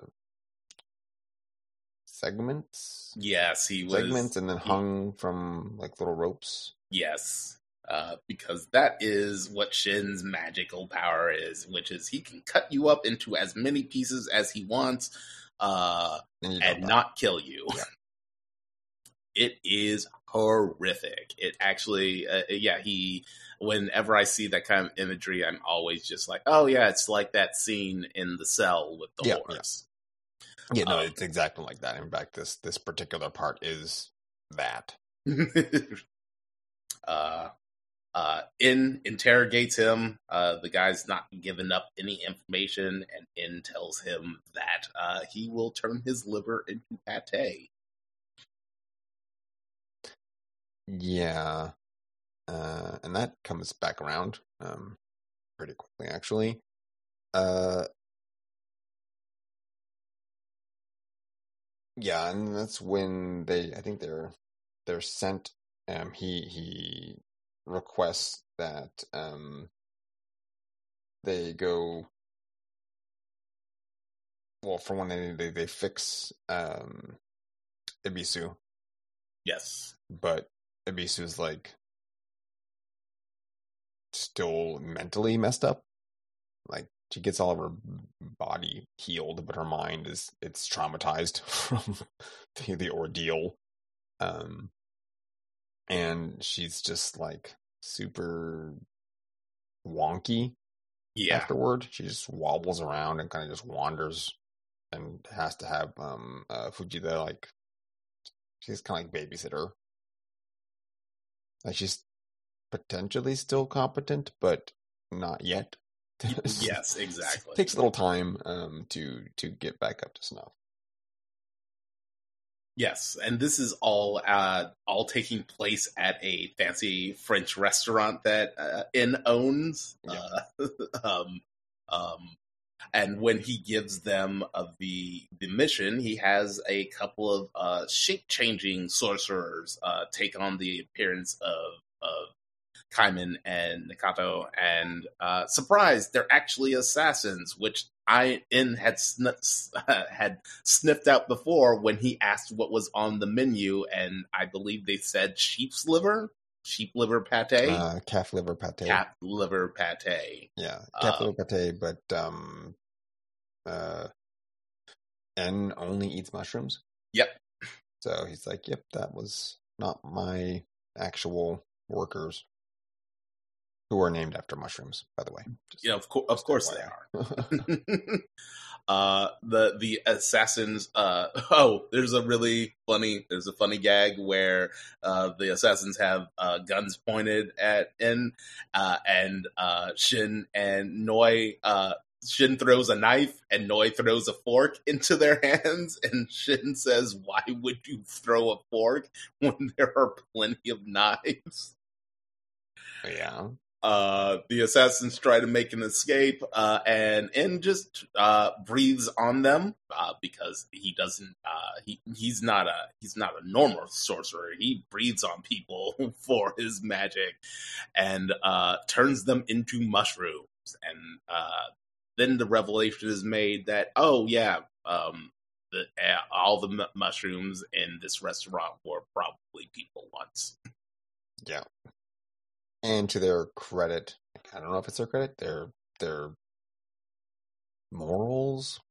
segments, Yes, he was. segments, and then hung from like little ropes. Yes. Uh, because that is what Shin's magical power is, which is he can cut you up into as many pieces as he wants uh, And, and not kill you. Yeah. It is horrific. It actually, uh, yeah, he, whenever I see that kind of imagery, I'm always just like, oh, yeah, it's like that scene in the cell with the Yeah, yeah. horse. Yeah, no, Um, it's exactly like that. In fact, this this particular part is that. <laughs> uh, uh, En interrogates him. Uh, the guy's not giving up any information, and En tells him that uh, he will turn his liver into pate. Yeah, uh, and that comes back around um, pretty quickly, actually. Uh, Yeah, and that's when they I think they're they're sent um he he requests that um they go well for one they they, they fix um Ebisu, Yes. but Ebisu's like still mentally messed up. Like she gets all of her body healed, but her mind is it's traumatized <laughs> from the, the ordeal. Um and she's just like super wonky Yeah. afterward. She just wobbles around and kind of just wanders and has to have um uh Fujita like she's kind of like babysitter. Like she's potentially still competent, but not yet. <laughs> yes, exactly. takes a little time um to to get back up to snuff. Yes, and this is all uh, all taking place at a fancy French restaurant that uh, En owns. Uh, <laughs> um, um, and when he gives them uh, the the mission, he has a couple of uh, shape changing sorcerers uh, take on the appearance of of Kaiman and Nikaido, and uh, surprise, they're actually assassins, which I in had <laughs> had sniffed out before when he asked what was on the menu, and I believe they said sheep's liver, sheep liver pate, Uh, calf liver pate. calf liver pate. Yeah, calf Uh, liver pate, but um, uh, En only eats mushrooms. Yep. So he's like, "Yep, that was not my actual workers." Who are named after mushrooms, by the way. Just- know, of, co- of course they are. <laughs> <laughs> <laughs> uh the the assassins uh <laughs> oh there's a really funny there's a funny gag where uh the assassins have uh guns pointed at En uh and uh shin and noi uh Shin throws a knife and Noi throws a fork into their <laughs> hands, and Shin says, Why would you throw a fork when there are plenty of knives? yeah. Uh, the assassins try to make an escape, uh, and En just uh, breathes on them uh, because he doesn't. Uh, he he's not a he's not a normal sorcerer. He breathes on people <laughs> for his magic, and turns them into mushrooms. And then the revelation is made that oh yeah, um, the, all the mu- mushrooms in this restaurant were probably people once. Yeah. And to their credit, I don't know if it's their credit, their their morals,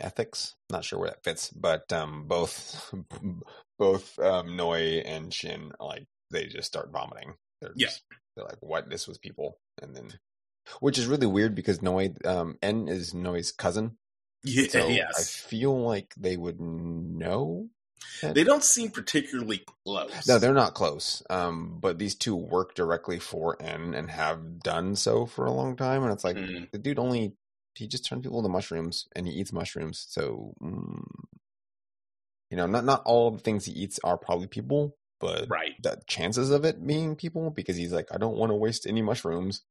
ethics, not sure where that fits, but um both <laughs> both um Noi and Shin like they just start vomiting. They're Yeah. just, they're like, What? This was people and then which is really weird because Noi um En is Noi's cousin. Yeah, So I feel like they would know They don't seem particularly close. No, they're not close. Um, but these two work directly for En and have done so for a long time. And it's like Mm. the dude only he just turns people into mushrooms and he eats mushrooms. So mm, you know, not not all the things he eats are probably people, but right. the chances of it being people because he's like, I don't want to waste any mushrooms.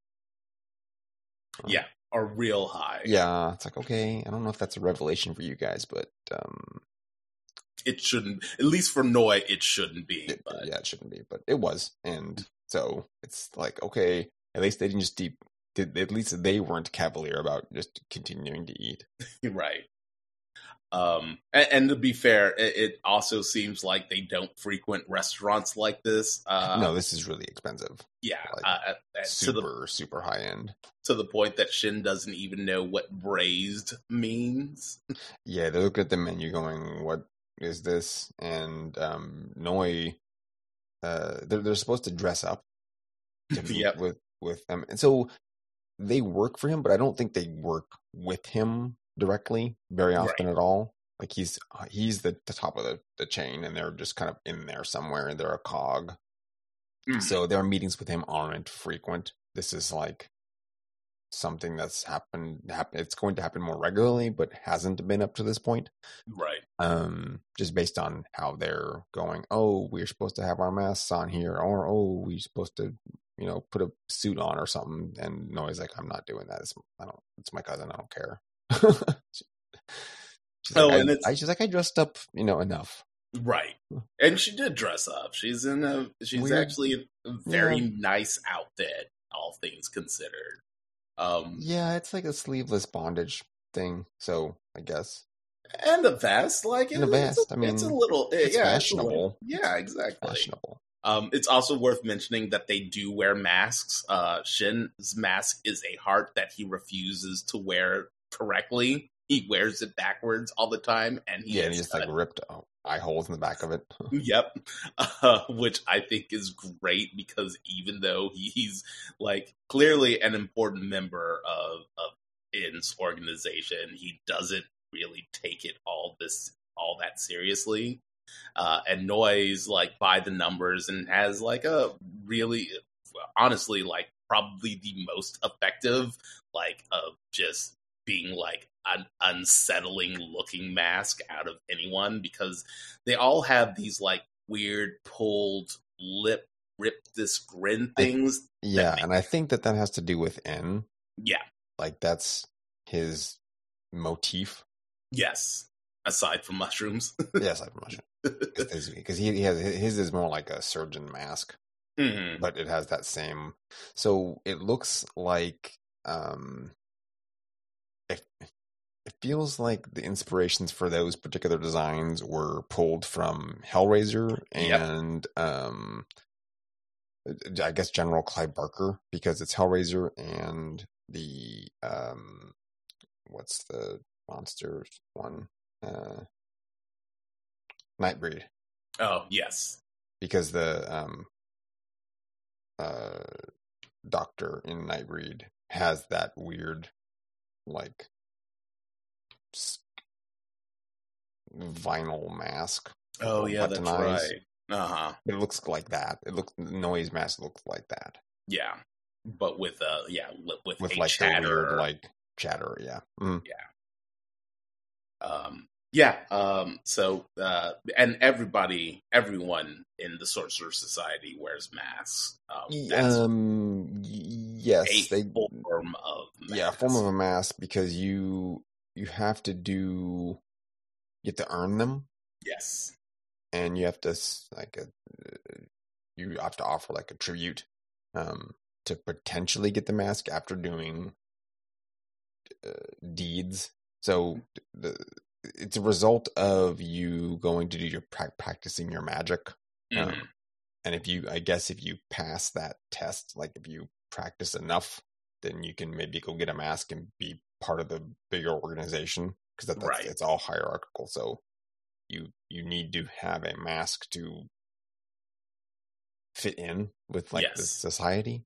Yeah, are real high. Yeah, it's like okay, I don't know if that's a revelation for you guys, but um, It shouldn't, at least for Noi, it shouldn't be. it, But yeah, it shouldn't be, but it was, and so it's like okay, at least they didn't just deep. Did, at least they weren't cavalier about just continuing to eat. <laughs> right. Um, and, and to be fair, it, it also seems like they don't frequent restaurants like this. Uh, no, this is really expensive, yeah, like, uh, uh, to the super super high end. to the point that Shin doesn't even know what braised means. Yeah, they look at the menu going, "What is this?" And um, Noi, uh, they're they're supposed to dress up to <laughs> meet Yep. with with him, and so they work for him, but I don't think they work with him directly very often at all. Like he's he's the, the top of the, the chain, and they're just kind of in there somewhere, and they're a cog. Mm. So their meetings with him aren't frequent. This is like something that's happened. Happen, it's going to happen more regularly, but hasn't been up to this point Right. um just based on how they're going oh we're supposed to have our masks on here or oh we're supposed to you know put a suit on or something and Noi's like i'm not doing that it's i don't it's my cousin i don't care <laughs> She's Oh, like, and I, it's- I, she's like, I dressed up, you know, enough. Right. And she did dress up. She's in a she's Weird. actually a very nice outfit, all things considered. Um Yeah, it's like a sleeveless bondage thing. So I guess and a vest, like And a it's vest, I it's a little it's yeah, fashionable. It's a little, yeah, exactly. fashionable. Um, it's also worth mentioning that they do wear masks. Uh, Shin's mask is a heart that he refuses to wear correctly. He wears it backwards all the time, and he Yeah, and has he just like ripped uh, eye holes in the back of it. <laughs> Yep, <laughs> uh, which I think is great because even though he's like clearly an important member of of En's organization, he doesn't really take it all this all that seriously. Uh, and Noi's like by the numbers and has like a really honestly like probably the most effective like of just being like an unsettling looking mask out of anyone because they all have these like weird pulled lip rip this grin I- things. yeah, and I think that that has to do with En. yeah. Like that's his motif. Yes. Aside from mushrooms. yes, aside from mushrooms. because <laughs> he, he has his is more like a surgeon mask, Mhm. but it has that same. So it looks like um, it it feels like the inspirations for those particular designs were pulled from Hellraiser Yep. and um, I guess General Clive Barker because it's Hellraiser and the um, what's the monster one? Uh, Nightbreed Oh yes. because the um uh doctor in Nightbreed has that weird like vinyl mask. Oh yeah, that's right. Uh huh. It looks like that. It looks Noi's mask looks like that Yeah, but with uh, yeah, with, with, like chatter, the weird like chatter. Yeah. Mm. um, yeah. Um, so uh, and everybody, everyone in the Sorcerer Society wears masks. Um, Um. Yes, a they. form of Yeah, form of a mask because you you have to do you have to earn them yes. and you have to like a, uh, you have to offer like a tribute um to potentially get the mask after doing uh, deeds so the it's a result of you going to do your pra- practicing your magic um, Mhm. and if you i guess if you pass that test like if you practice enough then you can maybe go get a mask and be part of the bigger organization because that, that's Right. it's all hierarchical so you you need to have a mask to fit in with like the society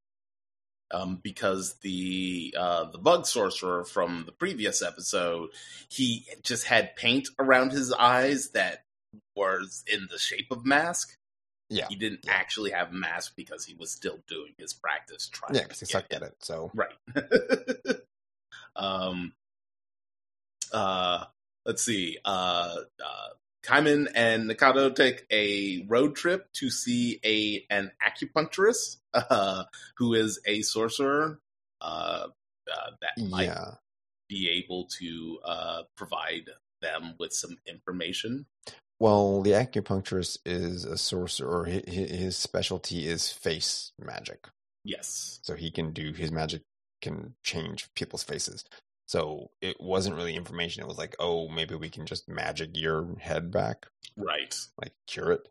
um, because the uh, the bug sorcerer from the previous episode, he just had paint around his eyes that was in the shape of mask. yeah He didn't Yeah. actually have mask because he was still doing his practice trying yeah because he get sucked at it so Right. <laughs> um. Uh. Let's see. Uh. uh Kaiman and Nikaido take a road trip to see a an acupuncturist <laughs> uh, who is a sorcerer uh, uh, that might yeah be able to uh, provide them with some information. well the acupuncturist is a sorcerer his, his specialty is face magic Yes. so he can do his magic can change people's faces. So it wasn't really information it was like oh maybe we can just magic your head back. Right. like cure it.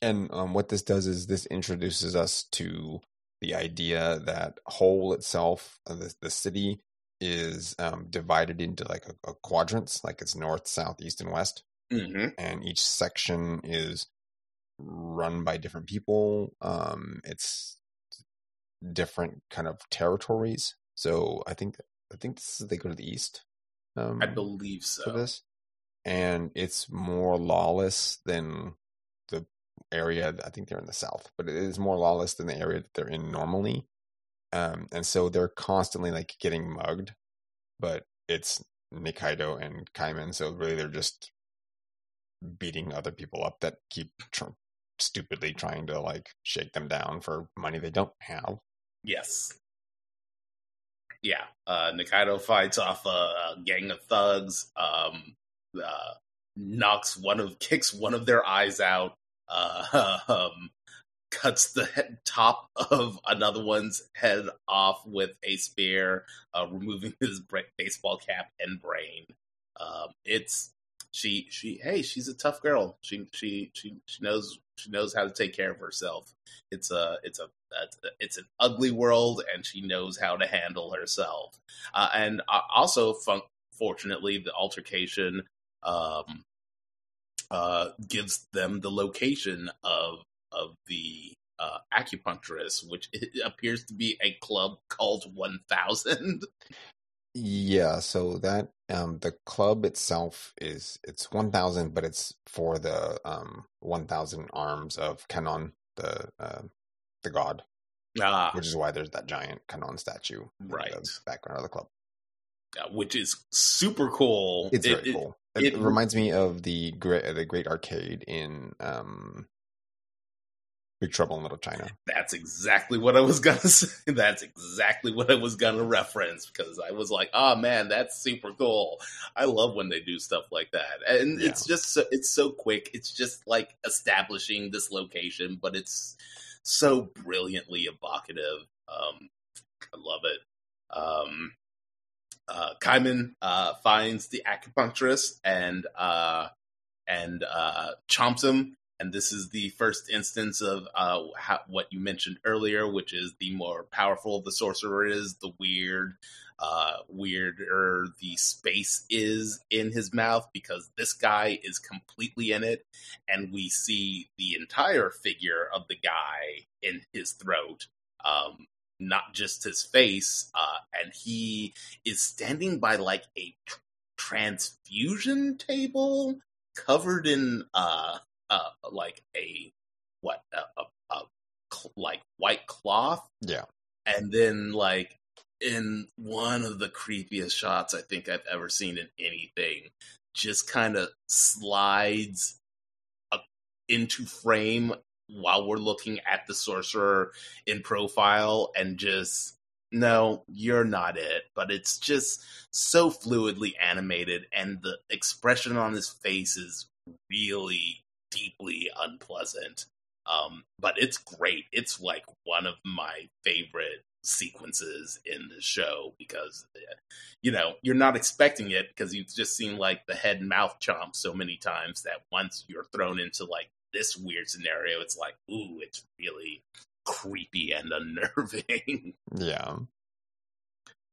And um, what this does is this introduces us to the idea that Hole itself uh, the, the city is um, divided into like a, a quadrants like it's north south east and west. Hmm and each section is run by different people. Um, it's different kind of territories. So I think I think this is, they go to the east. Um, I believe for so. this, and it's more lawless than the area. I think they're in the south, but it is more lawless than the area that they're in normally. Um, and so they're constantly like getting mugged, but it's Nikaido and Kaiman, so really they're just beating other people up that keep tr- stupidly trying to like shake them down for money they don't have. Yes. yeah, uh, Nikaido fights off a, a gang of thugs. Um, uh, knocks one of kicks one of their eyes out. Uh, <laughs> um, cuts the head, top of another one's head off with a spear, uh, removing his baseball cap and brain. Um, it's she she hey she's a tough girl. She she she she knows she knows how to take care of herself. It's a it's a it's an ugly world, and she knows how to handle herself. Uh, and uh, also, fun- fortunately, the altercation um, uh, gives them the location of of the uh, acupuncturist, which <laughs> appears to be a club called One Thousand. Yeah, so that um the club itself is it's 1000 but it's for the um 1000 arms of Kannon the uh, the god. Ah. Which is why there's that giant Kannon statue right background of the club. Uh, which is super cool. It's it, very cool. It, it, it, reminds me of the great the great arcade in um Big Trouble in Little China. That's exactly what I was gonna <laughs> say. That's exactly what I was gonna reference because I was like, "Oh man, that's super cool." I love when they do stuff like that, and yeah. it's just so, it's so quick. It's just like establishing this location, but it's so brilliantly evocative. Um, I love it. Um, uh, Kaiman uh, finds the acupuncturist and uh, and uh, chomps him and this is the first instance of uh, how, what you mentioned earlier, which is the more powerful the sorcerer is, the weird, uh, weirder the space is in his mouth, because this guy is completely in it, and we see the entire figure of the guy in his throat. Um, not just his face, uh, and he is standing by like a transfusion table covered in uh uh, like a what a, a, a like white cloth. Yeah, and then like in one of the creepiest shots I think I've ever seen in anything, just kind of slides up into frame while we're looking at the sorcerer in profile and just no, you're not it. But it's just so fluidly animated, and the expression on his face is really deeply unpleasant. Um, but it's great. It's like one of my favorite sequences in the show because you know you're not expecting it because you've just seen like the head and mouth chomp so many times that once you're thrown into like this weird scenario it's like ooh it's really creepy and <laughs> unnerving yeah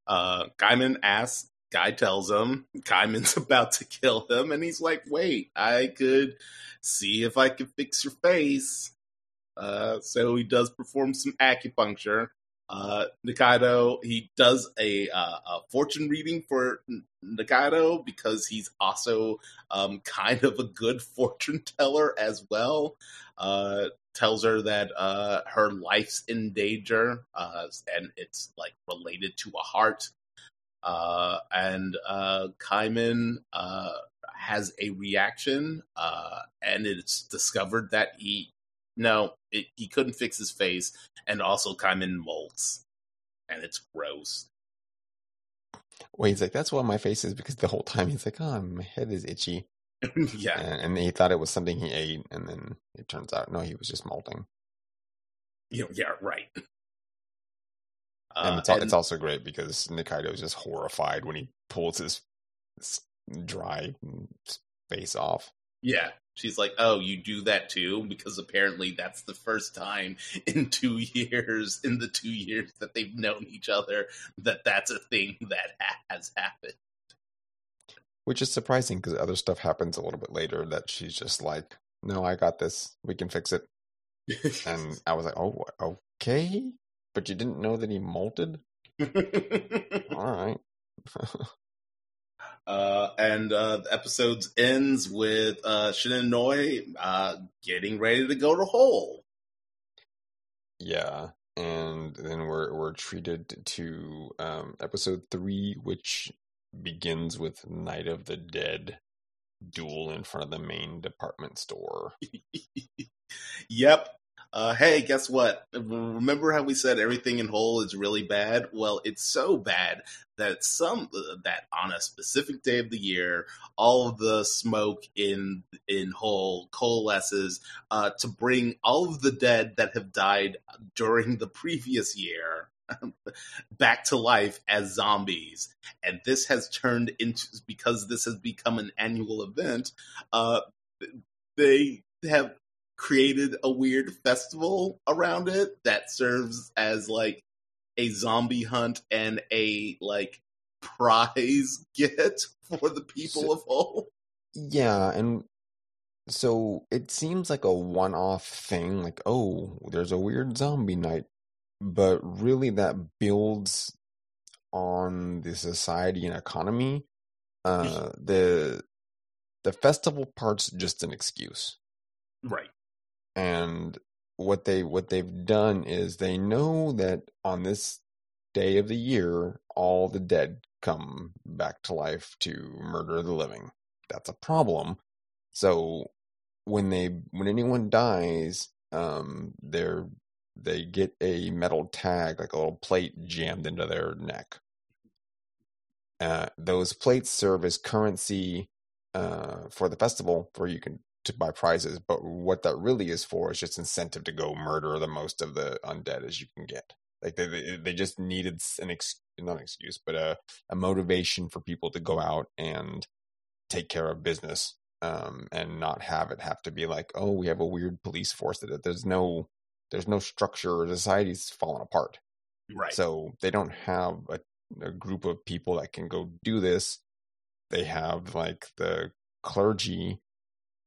uh Kaiman asks Guy tells him Kaiman's <laughs> about to kill him, and he's like, "Wait, I could see if I could fix your face." Uh, so he does perform some acupuncture. Uh, Nikaido he does a, uh, a fortune reading for Nikaido because he's also um, <laughs> kind of a good fortune teller as well. Uh, tells her that uh, her life's in danger, uh, and it's like related to a heart uh, and uh, Kaiman uh, has a reaction, uh, and it's discovered that he no, it, he couldn't fix his face, and also Kaiman molts, and it's gross. Well, he's like, that's why my face is because the whole time he's like, oh, my head is itchy. <laughs> yeah, and, and, he thought it was something he ate, and then it turns out no, he was just molting. Yeah, yeah, right. And, uh, it's, and it's also great because Nikaido is just horrified when he pulls his, his dry face off. Yeah, she's like, "Oh, you do that too?" Because apparently that's the first time <laughs> in two years, in the two years that they've known each other, that that's a thing that has happened. Which is surprising because other stuff happens a little bit later that she's just like, "No, I got this. We can fix it." and <laughs> I was like, "Oh, okay." But you didn't know that he molted? <laughs> All right. <laughs> uh, and uh, the episode ends with uh, Shinonoi uh, getting ready to go to Hole. Yeah, and then we're we're treated to um, episode three, which begins with Night of the Dead duel in front of the main department store. <laughs> yep, uh, hey, guess what? Remember how we said everything in Hole is really bad? Well, it's so bad that some that on a specific day of the year, all of the smoke in in Hole coalesces uh, to bring all of the dead that have died during the previous year <laughs> back to life as zombies. And this has turned into because this has become an annual event. Uh, they have created a weird festival around it that serves as like a zombie hunt and a like prize <laughs> get for the people so, of Hole. Yeah, and so it seems like a one-off thing like oh, there's a weird zombie night, but really that builds on the society and economy. Uh <laughs> the the festival part's just an excuse. Right. And what they what they've done is they know that on this day of the year all the dead come back to life to murder the living. That's a problem. So when they when anyone dies, um they're they get a metal tag, like a little plate jammed into their neck. Uh, those plates serve as currency uh, for the festival, where you can to buy prizes. But what that really is for is just incentive to go murder the most of the undead as you can get. Like they they, they just needed an ex, not an excuse, but a a motivation for people to go out and take care of business um, and not have it have to be like, oh, we have a weird police force that there's no there's no structure. Society's falling apart. Right. So they don't have a, a group of people that can go do this. They have like the clergy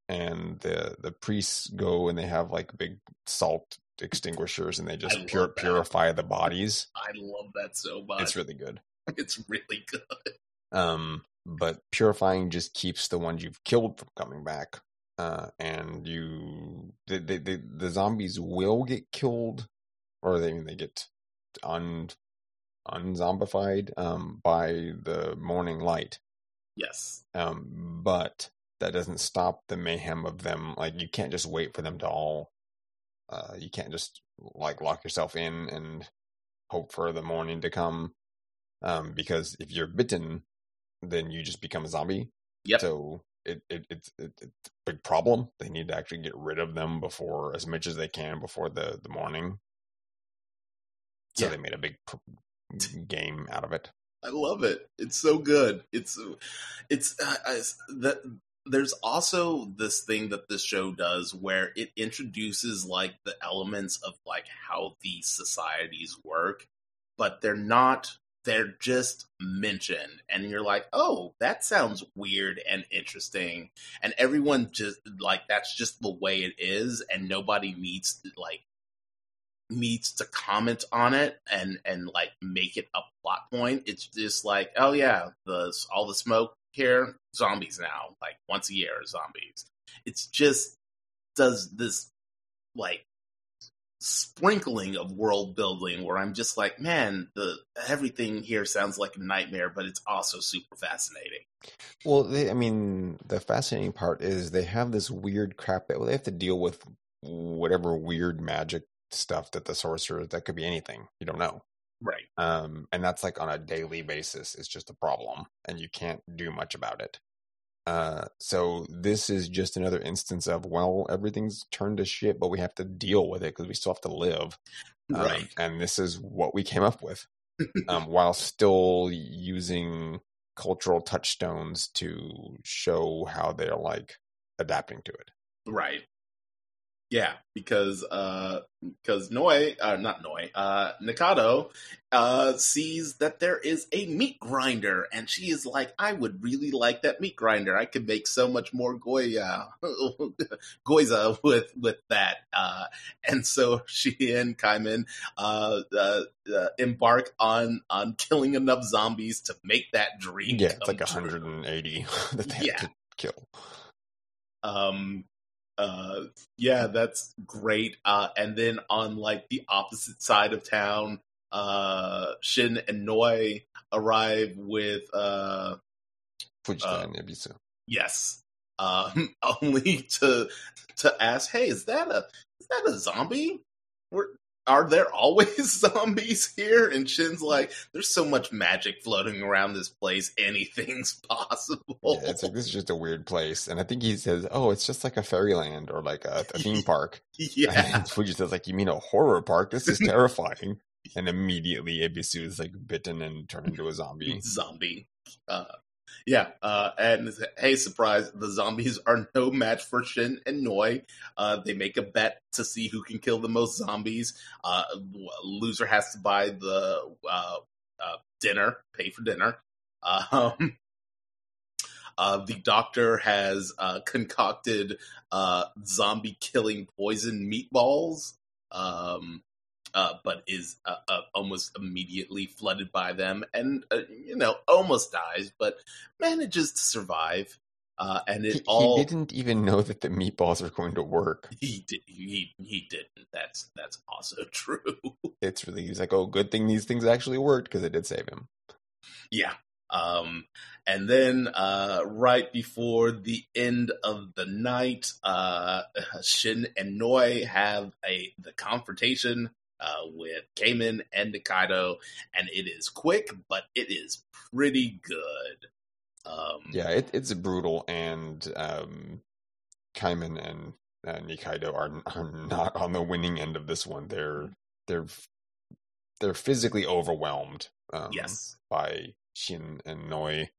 and the the priests go and they have like big salt extinguishers and they just pure, purify the bodies. I love that so much. It's really good. <laughs> It's really good. Um, but purifying just keeps the ones you've killed from coming back. Uh, and you, the, the the the zombies will get killed, or they they get un unzombified um, by the morning light. Yes. Um, but that doesn't stop the mayhem of them. Like you can't just wait for them to all. Uh, you can't just like lock yourself in and hope for the morning to come. Um, because if you're bitten, then you just become a zombie. Yep. So it, it it's it, it's a big problem. They need to actually get rid of them before as much as they can before the the morning. So yeah. they made a big game out of it. I love it. It's so good. It's it's uh, that there's also this thing that this show does where it introduces like the elements of like how these societies work but they're not they're just mentioned and you're like oh that sounds weird and interesting and everyone just like that's just the way it is and nobody needs like needs to comment on it and and like make it a plot point. It's just like oh yeah the all the smoke here zombies now. Like once a year zombies. It's just does this like sprinkling of world building where i'm just like man the everything here sounds like a nightmare but it's also super fascinating. Well they, i mean the fascinating part is they have this weird crap that well, they have to deal with whatever weird magic stuff that the sorcerer that could be anything you don't know Right. Um, and that's like on a daily basis. It's just a problem, and you can't do much about it. Uh, so this is just another instance of well, everything's turned to shit, but we have to deal with it because we still have to live. Um, right. and this is what we came up with, <clears throat> um, while still using cultural touchstones to show how they're like adapting to it. Right. Yeah, because uh because Noi uh not Noi, uh Nikaido uh sees that there is a meat grinder and she is like, I would really like that meat grinder. I could make so much more goya <laughs> goiza with with that. Uh and so <laughs> she and Kaiman uh, uh, uh, embark on on killing enough zombies to make that dream. Yeah, it's like 180 <laughs> that they yeah. have to kill. Um uh yeah that's great uh and then on like the opposite side of town uh shin and noi arrive with uh Ebisu. yes um <laughs> only to to ask hey is that a is that a zombie? We're, are there always <laughs> zombies here? And Shin's like, there's so much magic floating around this place, anything's <laughs> possible. Yeah, it's like this is just a weird place, and I think he says, "Oh, it's just like a fairyland or like a, a theme <laughs> park." yeah, and Fuji says, "Like you mean a horror park? This is terrifying." and immediately Ebisu is like bitten and turned into a zombie. Zombie. Uh, yeah, uh, and hey, surprise! The zombies are no match for Shin and Noi. Uh, they make a bet to see who can kill the most zombies. Uh, loser has to buy the uh, uh, dinner, pay for dinner. <laughs> Um, uh, the doctor has concocted zombie killing poison meatballs. Um, uh, but is uh, uh, almost immediately flooded by them, and uh, you know almost dies, but manages to survive. Uh, and it he, all he didn't even know that the meatballs are going to work. He did. He he didn't. That's that's also <laughs> true. It's really he's like, oh, good thing these things actually worked because it did save him. Yeah. Um, and then uh, right before the end of the night, uh, <laughs> Shin and Noi have a the confrontation uh, with Kaiman and Nikaido, and it is quick, but it is pretty good. Um, yeah, it, it's brutal, and um, Kaiman and uh, Nikaido are are not on the winning end of this one. They're they're they're physically overwhelmed. Um, yes, by Shin and Noi.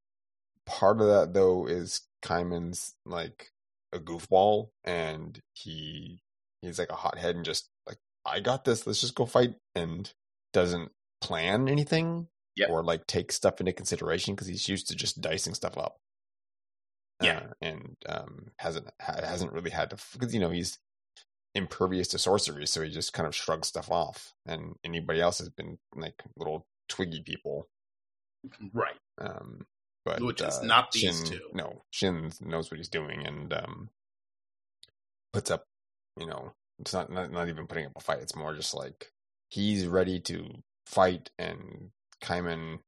Part of that though is Kaiman's like a goofball, and he he's like a hothead and just I got this. Let's just go fight, and doesn't plan anything yep. or like take stuff into consideration because he's used to just dicing stuff up. Yeah, uh, and um, hasn't hasn't really had to because you know he's impervious to sorcery, so he just kind of shrugs stuff off. And anybody else has been like little twiggy people, right? Um, but which is uh, not these Shin, two. No, Shin knows what he's doing and um, puts up, you know, it's not, not not even putting up a fight. It's more just like he's ready to fight, and Kaiman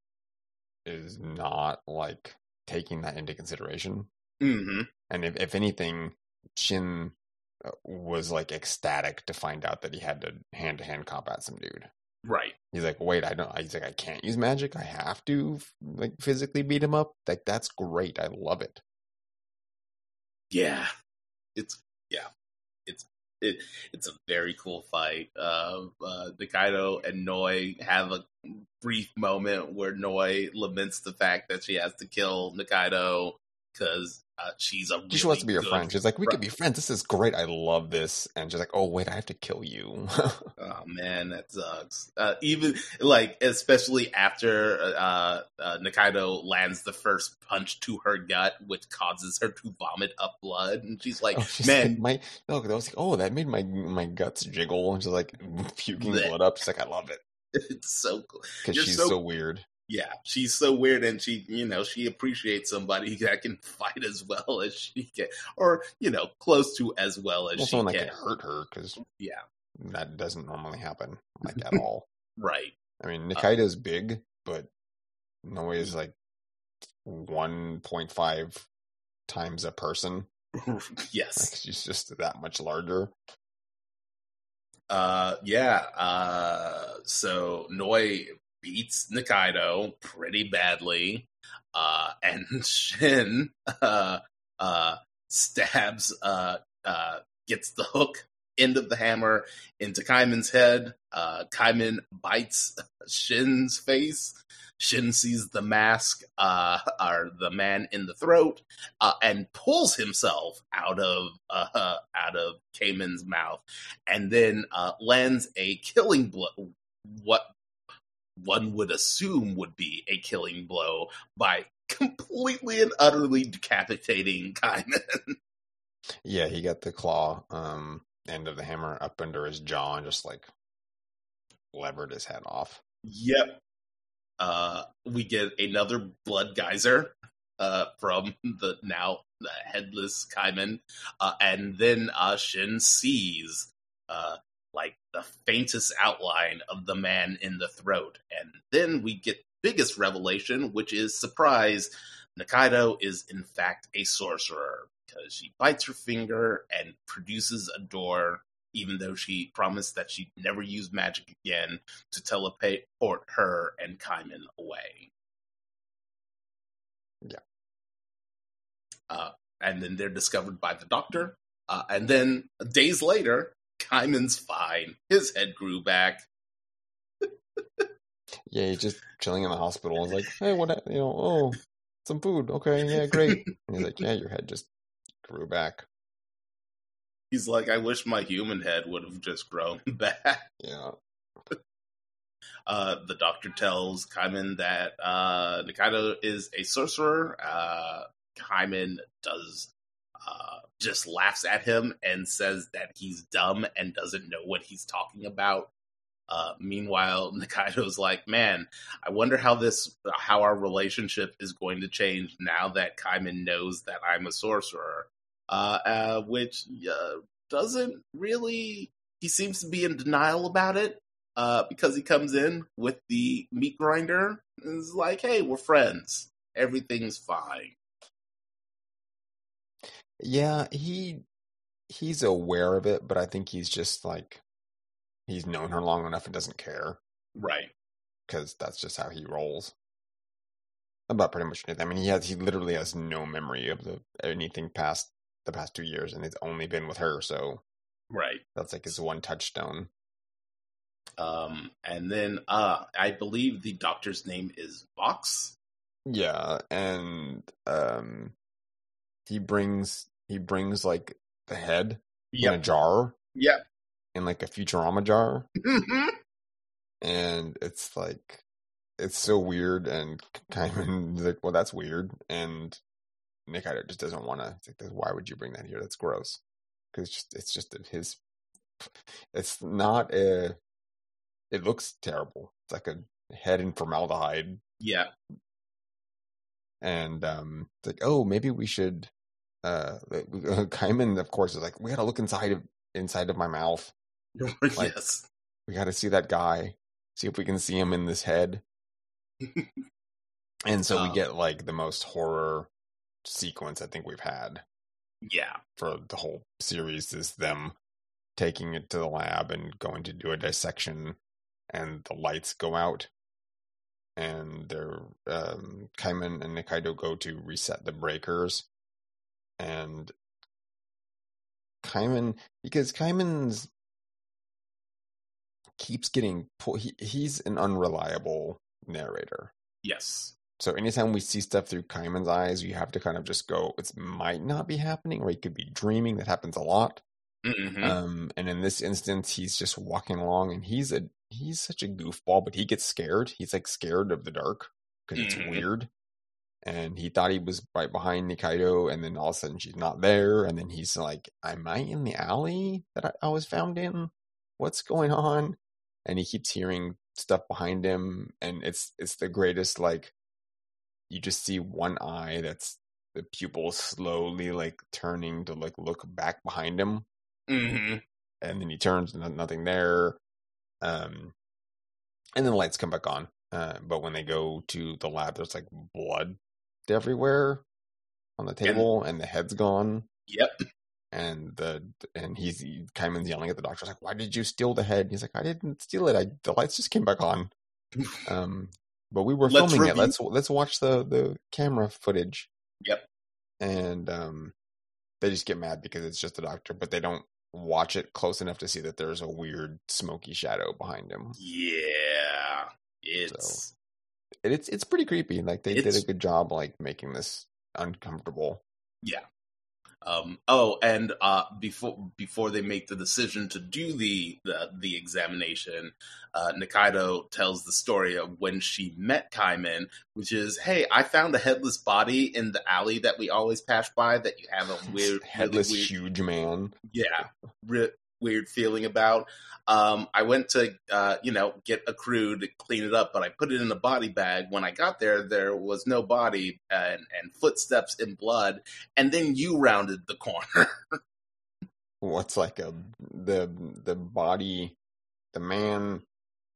is not like taking that into consideration. Mm-hmm. And if if anything, Shin uh, was like ecstatic to find out that he had to hand to hand combat some dude. Right. He's like, wait, I don't. He's like, I can't use magic. I have to like physically beat him up. Like that's great. I love it. Yeah, it's yeah, it, it's a very cool fight. Uh, uh, Nikaido and Noi have a brief moment where Noi laments the fact that she has to kill Nikaido because uh, she's a. Really she wants to be your friend. She's like, we could be friends. This is great. I love this. And she's like, oh wait, I have to kill you. <laughs> oh man, that sucks. Uh, even like, especially after uh, uh, Nikaido lands the first punch to her gut, which causes her to vomit up blood, and she's like, oh, she's man, like, my no, I was like, oh, that made my my guts jiggle, and she's like <laughs> puking blood up. She's like, I love it. <laughs> It's so cool because she's so, so weird yeah, she's so weird, and she, you know, she appreciates somebody <laughs> that can fight as well as she can, or you know, close to as well as well, she can. can hurt her because yeah, that doesn't normally happen like at <laughs> all. Right. I mean, uh, big, but Noi is like one point five times a person. <laughs> yes, like she's just that much larger. Uh, yeah. Uh, so Noi beats Nikaido pretty badly, uh, <laughs> and Shin uh, uh, stabs, uh, uh, gets the hook end of the hammer into Kaiman's head. Uh, Kaiman bites <laughs> Shin's face. Shin sees the mask, or the man in the throat, and pulls himself out of <laughs> out of Kaiman's mouth, and then lands a killing blow. What one would assume would be a killing blow by completely and utterly decapitating Kaiman. <laughs> Yeah, he got the claw um, end of the hammer up under his jaw and just like levered his head off. Yep. Uh, we get another blood geyser uh, from the now headless Kaiman, uh, and then uh, Shin sees uh, like the faintest outline of the man in the throat. And then we get the biggest revelation, which is surprise, Nikaido is in fact a sorcerer because she bites her finger and produces a door even though she promised that she'd never use magic again to teleport her and Kaiman away. Yeah. Uh, and then they're discovered by the doctor. Uh, and then days later, Kaiman's fine. His head grew back. Yeah, he's just chilling in the hospital. He's like, hey, what, you know, oh, some food. Okay, yeah, great. <laughs> And he's like, yeah, your head just grew back. He's like, I wish my human head would have just grown <laughs> back. Yeah. Uh, the doctor tells Kaiman that uh, Nikaido is a sorcerer. Uh, Kaiman does uh, just laughs at him and says that he's dumb and doesn't know what he's talking about. Uh, meanwhile, <laughs> Nikaido's like, "Man, I wonder how this, how our relationship is going to change now that Kaiman knows that I'm a sorcerer." Uh, uh, which uh, doesn't really. He seems to be in denial about it uh, because he comes in with the meat grinder and is like, "Hey, we're friends. Everything's fine." Yeah, he he's aware of it, but I think he's just like he's known her long enough and doesn't care Right. because that's just how he rolls. About pretty much anything. I mean, he has he literally has no memory of the anything past the past two years, and it's only been with her. So Right. that's like his one touchstone. Um, and then uh, I believe the doctor's name is Vox. Yeah, and um, he brings he brings like the head in a jar. Yep. in like a Futurama jar, Mhm. and it's like it's so weird and Kaiman's like well that's weird. And Nikaido just doesn't want to like why would you bring that here? That's gross. Because it's just it's just his it's not a it looks terrible. It's like a head in formaldehyde. Yeah. and um it's like oh maybe we should uh <laughs> Kaiman of course is like we gotta look inside of inside of my mouth <laughs> yes. we gotta see that guy see if we can see him in this head <laughs> and so we Um, get like the most horror sequence i think we've had Yeah. for the whole series is them taking it to the lab and going to do a dissection and the lights go out and they're um Kaiman and Nikaido go to reset the breakers and Kaiman because Kaiman's keeps getting pulled he, he's an unreliable narrator Yes. so anytime we see stuff through Kaiman's eyes, you have to kind of just go, it might not be happening, or he could be dreaming. That happens a lot. Mhm. Um, and in this instance, he's just walking along, and he's a he's such a goofball, but he gets scared. He's like scared of the dark because it's Mhm. weird. And he thought he was right behind Nikaido, and then all of a sudden she's not there. And then he's like, "Am I in the alley that I, I was found in? What's going on?" And he keeps hearing stuff behind him, and it's it's the greatest like you just see one eye that's the pupil slowly like turning to like look back behind him Mhm. and then he turns and nothing there um and then the lights come back on uh but when they go to the lab there's like blood everywhere on the table and, the head's gone. Yep. and the and he's he, Kaiman's yelling at the doctor like why did you steal the head? And he's like I didn't steal it. I the lights just came back on. Um but we were Let's filming it. let's let's watch the the camera footage. Yep. and um they just get mad because it's just the doctor but they don't watch it close enough to see that there's a weird smoky shadow behind him. Yeah. It's and it's it's pretty creepy like they did a good job like making this uncomfortable Yeah. Um, oh, and uh, before before they make the decision to do the the, the examination, uh, Nikaido tells the story of when she met Kaiman, which is, "Hey, I found a headless body in the alley that we always pass by. That you have a <laughs> weird, headless really weird, huge man yeah, re- weird feeling about. Um, I went to, uh, you know, get a crew to clean it up, but I put it in a body bag. When I got there, there was no body and, and footsteps in blood. And then you rounded the corner. <laughs> what's like a the the body the man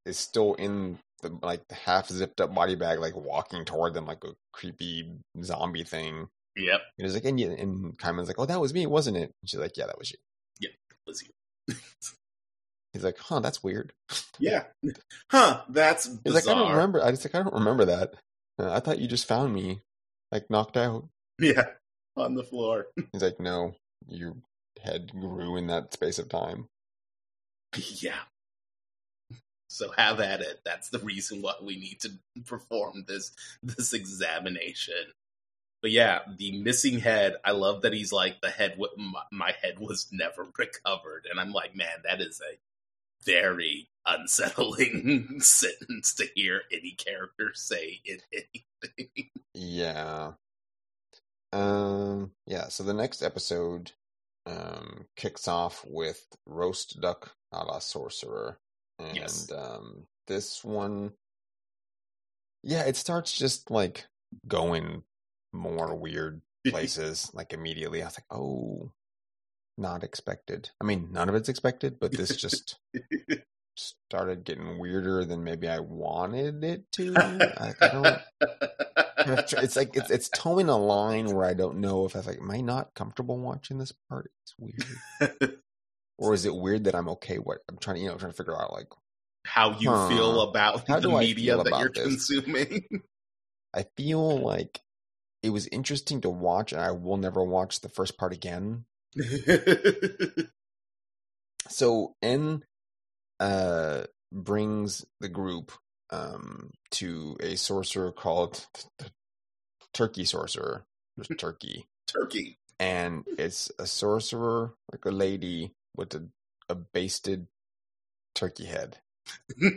is still in the like the half zipped up body bag like walking toward them like a creepy zombie thing yep, and he's like and, you, and Kaiman's like oh that was me wasn't it and she's like yeah that was you was you. <laughs> He's like, huh, that's weird. Yeah. Huh, that's He's like, I don't remember. I just like, I don't remember that. Uh, I thought you just found me, like knocked out. Yeah. On the floor. <laughs> He's like, no, your head grew in that space of time. Yeah. So have at it. That's the reason why we need to perform this this examination. But yeah, the missing head. I love that he's like the head. w- My, my head was never <laughs> recovered, and I'm like, man, that is a very unsettling <laughs> sentence to hear any character say in <laughs> anything. Yeah. Um. Yeah. So the next episode, um, kicks off with roast duck a la sorcerer, and Yes. um, this one, yeah, it starts just like going more weird <laughs> places like immediately. I was like, oh, not expected. I mean, none of it's expected, but this just <laughs> started getting weirder than maybe I wanted it to. I, I don't. kind of tr- It's like it's it's towing a line where I don't know if I was like, am I not comfortable watching this part? It's weird, or is it weird that I'm okay? What I'm trying to you know trying to figure out like How you Huh. feel about the media that you're this? consuming? I feel like it was interesting to watch, and I will never watch the first part again. <laughs> So En uh brings the group um to a sorcerer called the Turkey Sorcerer. Turkey. Turkey. And it's a sorcerer, like a lady with a, a basted turkey head. <laughs>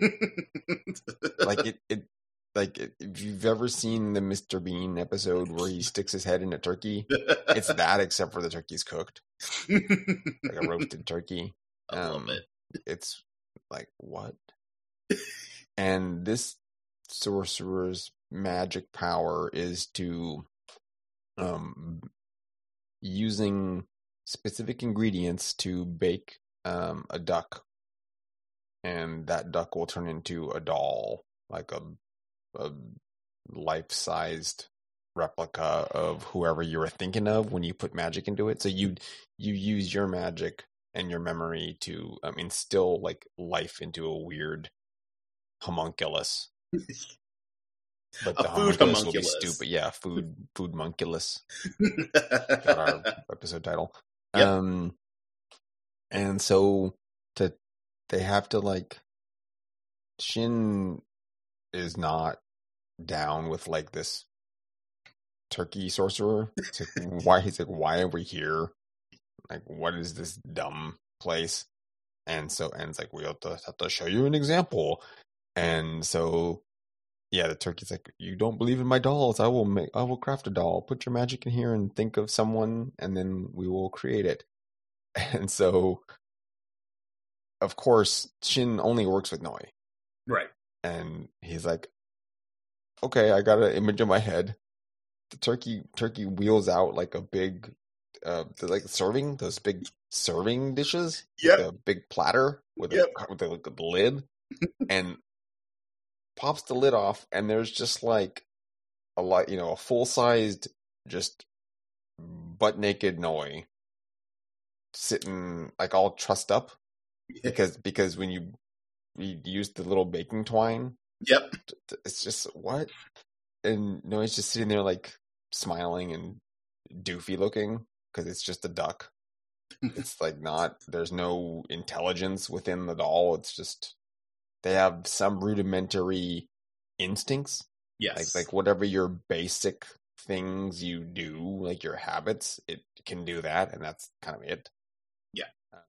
Like it, it like if you've ever seen the Mr. Bean episode where he sticks his head in a turkey, it's <laughs> that except for the turkey's cooked, like a <laughs> roasted turkey. I love Um, it. it's like what and this sorcerer's magic power is to um using specific ingredients to bake um a duck and that duck will turn into a doll like a a life-sized replica of whoever you were thinking of when you put magic into it so you you use your magic and your memory to um, instill like life into a weird homunculus. <laughs> But A the food homunculus will be stupid. Yeah, food food munculus. Got our <laughs> episode title. Yep. Um, and so to they have to like Shin is not down with like this turkey sorcerer. It's like, why he's like, why are we here? Like, what is this dumb place? And so, and it's like, we have to have to show you an example. And so, yeah, the turkey's like, you don't believe in my dolls? I will make, I will craft a doll. Put your magic in here and think of someone, and then we will create it. <laughs> And so, of course, Shin only works with Noi right. and he's like, "Okay, I got an image in my head." The turkey turkey wheels out like a big, uh, like serving those big serving dishes, Yeah, like a big platter with Yep. a with a, with a lid, <laughs> and pops the lid off, and there's just like a lot, you know, a full sized, just butt naked Noi sitting like all trussed up because because when you you use the little baking twine Yep. it's just what? And no he's just sitting there like smiling and doofy looking because it's just a duck. <laughs> It's like not there's no intelligence within the doll it's just they have some rudimentary instincts. Yes. like like whatever your basic things you do like your habits it can do that and that's kind of it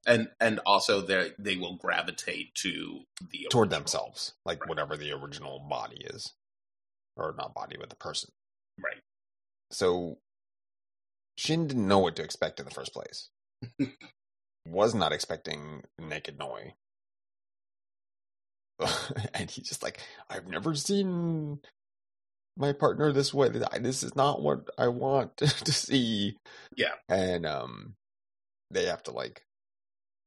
and and also they they will gravitate to the toward original. themselves like whatever the original body is or not body but the person Right. so Shin didn't know what to expect in the first place. <laughs> Was not expecting naked Noi. <laughs> and he's just like, I've never seen my partner this way. This is not what I want <laughs> to see. Yeah. And um they have to like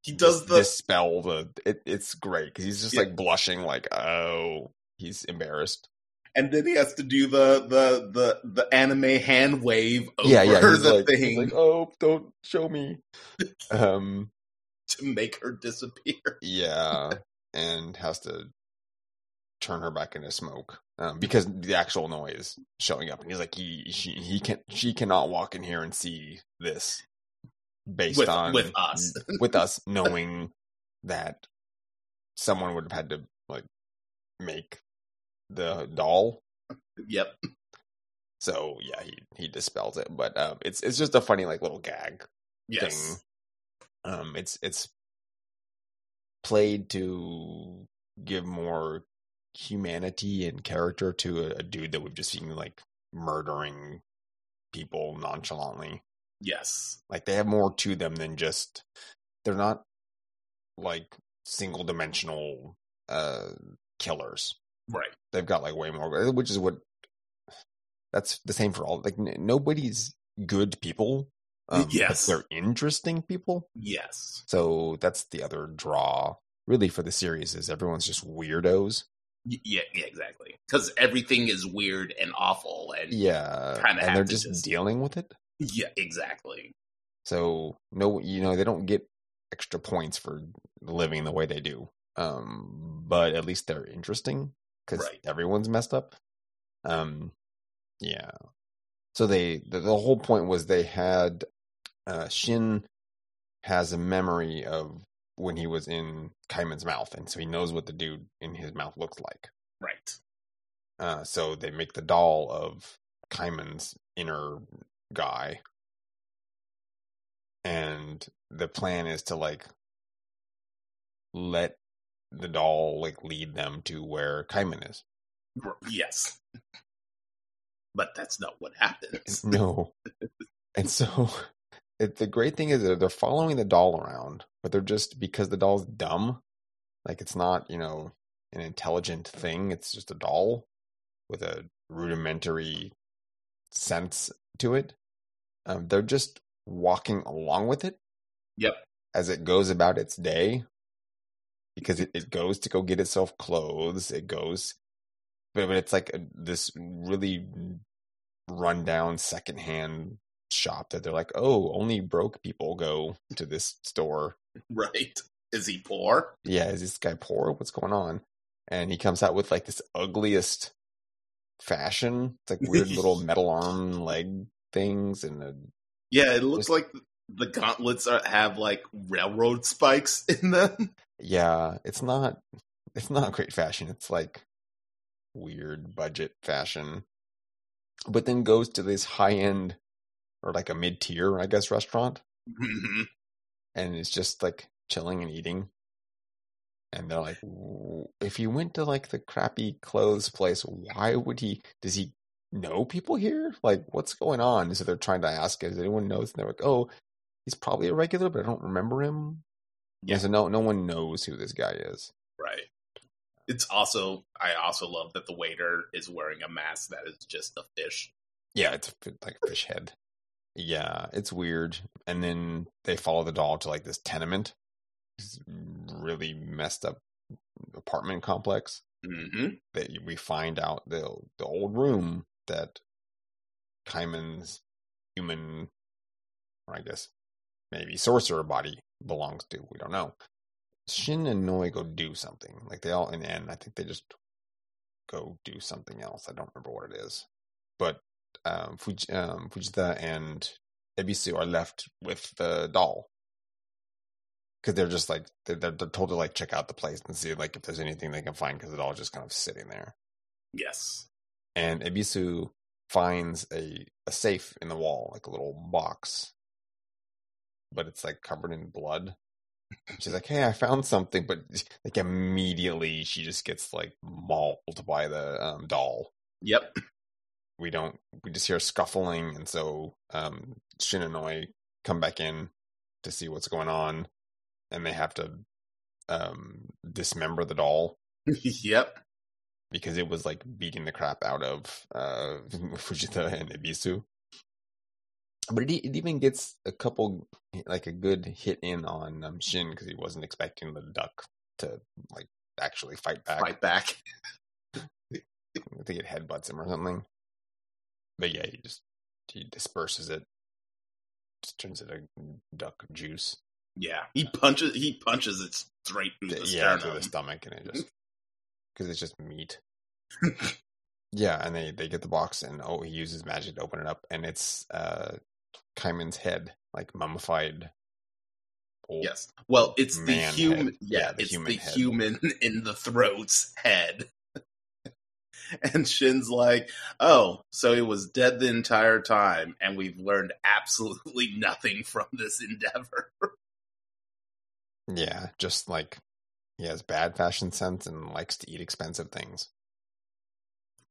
He does the dispel the it, it's great because he's just Yeah. like blushing like oh he's embarrassed and then he has to do the the the the anime hand wave over yeah, yeah. He's the like, thing. like, oh, don't show me. <laughs> um, to make her disappear. Yeah, and has to turn her back into smoke um, because the actual Noi's showing up, and he's like, he she he can she cannot walk in here and see this based With- on with us. <laughs> with us knowing that someone would have had to like make the doll. Yep. So yeah, he he dispels it, but um, it's it's just a funny like little gag Yes. thing. Um, it's it's played to give more humanity and character to a, a dude that we've just seen like murdering people nonchalantly. Yes. Like they have more to them than just they're not like single dimensional uh killers. Right. They've got like way more, which is what that's the same for all. Like n- nobody's good people. Um, Yes. they're interesting people. Yes. So that's the other draw, really, for the series is everyone's just weirdos. Yeah. Yeah. Exactly. Because everything is weird and awful, and Yeah, Kinda and they're just, just- dealing with it. Yeah, exactly. So no, you know, they don't get extra points for living the way they do. Um, but at least they're interesting because Right. everyone's messed up. Um, yeah. So they the, the whole point was they had uh, Shin has a memory of when he was in Kaiman's mouth, and so he knows what the dude in his mouth looks like. Right. Uh, so they make the doll of Kaiman's inner guy. And the plan is to like let the doll like lead them to where Kaiman is. Yes. But that's not what happens. <laughs> No. and so it, the great thing is that they're following the doll around, but they're just because the doll's dumb. Like it's not, you know, an intelligent thing. It's just a doll with a rudimentary sense to it. Um, they're just walking along with it Yep. as it goes about its day because it, it goes to go get itself clothes. It goes, but, but it's like a, this really rundown secondhand shop that they're like, oh, only broke people go to this store. <laughs> Right. Is he poor? Yeah, is this guy poor? What's going on? And he comes out with like this ugliest fashion. It's like weird little <laughs> metal arm leg things and a Yeah, it looks Just- like the gauntlets are, have like railroad spikes <laughs> in them. yeah, it's not it's not great fashion. It's like weird budget fashion. But then goes to this high end or like a mid tier, I guess, restaurant Mhm. and it's just like chilling and eating. And they're like, if he went to like the crappy clothes place, why would he? Does he know people here? Like, what's going on? So they're trying to ask, does anyone knows? And they're like, oh, he's probably a regular, but I don't remember him. Yeah. So no, no one knows who this guy is. right. It's also I also love that the waiter is wearing a mask that is just a fish. Yeah, it's like a fish head. Yeah, it's weird. And then they follow the doll to like this tenement, really messed up apartment complex. hmm that we find out the the old room that Kaiman's human, or I guess maybe sorcerer body belongs to. We don't know. Shin and Noi go do something. Like they all in the end, I think they just go do something else. I don't remember what it is. But um, Fuji, um, Fujita and Ebisu are left with the doll because they're just like they're, they're they're told to like check out the place and see like if there's anything they can find because the all just kind of sitting there. Yes. And Ebisu finds a a safe in the wall, like a little box, but it's like covered in blood. She's like, "Hey, I found something," but <laughs> like immediately she just gets like mauled by the um, doll. Yep. We don't. We just hear scuffling, and so um, Shin and Noi come back in to see what's going on, and they have to um, dismember the doll <laughs> yep. because it was like beating the crap out of uh, <laughs> Fujita and Ebisu. But it, it even gets a couple, like a good hit in on um, Shin because he wasn't expecting the duck to like actually fight back. Fight back. I think it headbutts him or something. But yeah, he just he disperses it, just turns it a duck juice. Yeah, he punches. He punches it straight through the yeah, sternum. through the stomach, and it just <laughs> because it's just meat. <laughs> yeah, and they they get the box, and oh, he uses magic to open it up, and it's uh Kaiman's head, like mummified. Yes. Well, it's the human. head. Yeah, Yeah, the it's human the head. human <laughs> in the throat's head. and Shin's like, "Oh, so he was dead the entire time, and we've learned absolutely nothing from this endeavor." Yeah, just like he has bad fashion sense and likes to eat expensive things.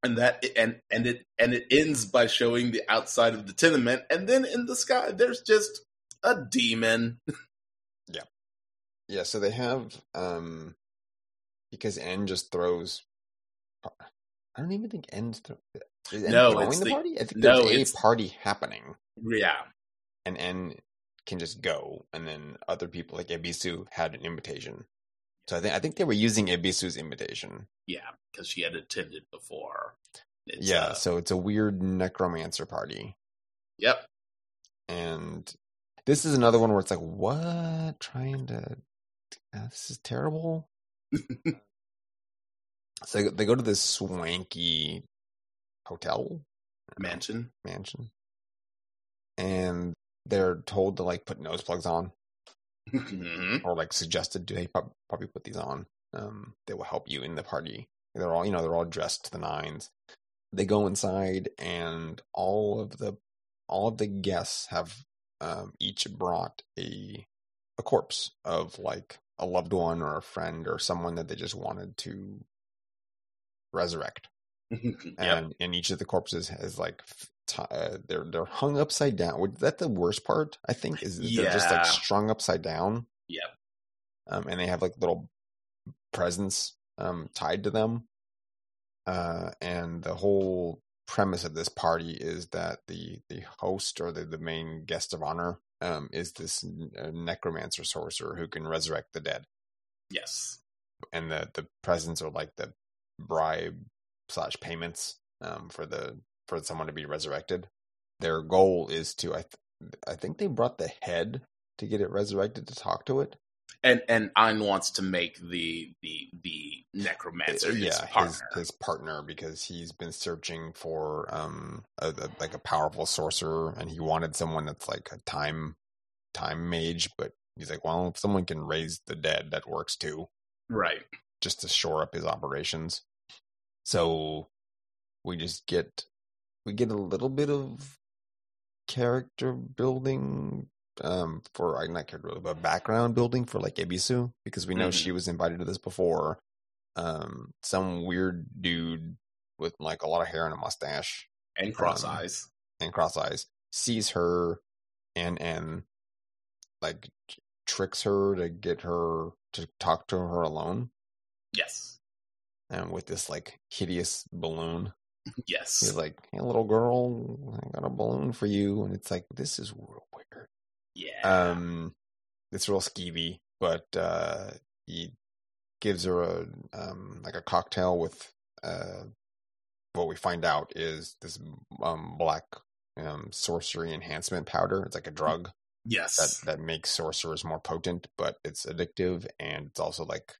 and that and and it and it ends by showing the outside of the tenement, and then in the sky, there's just a demon. <laughs> Yeah, yeah. so they have um because En just throws. I don't even think En's throw, is En No, throwing it's the, the- party. I think no, there's a party happening, Yeah, and En can just go, and then other people like Ebisu had an invitation. So I think I think they were using Ebisu's invitation. yeah, because she had attended before. It's, yeah, uh, so it's a weird necromancer party, yep. and this is another one where it's like, what? Trying to uh, this is terrible. <laughs> so they, they go to this swanky hotel Mansion. mansion, and they're told to like put nose plugs on, Mhm. or like suggested to hey probably put these on. Um, they will help you in the party. They're all you know they're all dressed to the nines. They go inside, and all of the all of the guests have um, each brought a a corpse of like a loved one or a friend or someone that they just wanted to resurrect <laughs> yep. and and each of the corpses has like t- uh, they're they're hung upside down. Would that the worst part? I think is that they're just like strung upside down. Yep. Um, and they have like little presents um tied to them. Uh, and the whole premise of this party is that the the host or the the main guest of honor um is this necromancer sorcerer who can resurrect the dead Yes. and the the presents are like the bribe slash payments um for the for someone to be resurrected. Their goal is to I th- I think they brought the head to get it resurrected to talk to it. And and En wants to make the the the necromancer his yeah, partner. his his partner because he's been searching for um a, a- like a powerful sorcerer and he wanted someone that's like a time time mage, but he's like, well, if someone can raise the dead, that works too. Right. just to shore up his operations. So we just get we get a little bit of character building um for uh, not character building, but background building for like Ebisu because we know Mhm. she was invited to this before. Um some weird dude with like a lot of hair and a mustache And cross Um, eyes. and cross eyes sees her and and like tricks her to get her to talk to her alone Yes. and with this like hideous balloon. Yes. He's like, "Hey, little girl, I got a balloon for you," and it's like, "This is real weird." yeah. Um, it's real skeevy, but uh, he gives her a um like a cocktail with uh, what we find out is this um black um sorcery enhancement powder. It's like a drug yes. that that makes sorcerers more potent, but it's addictive and it's also like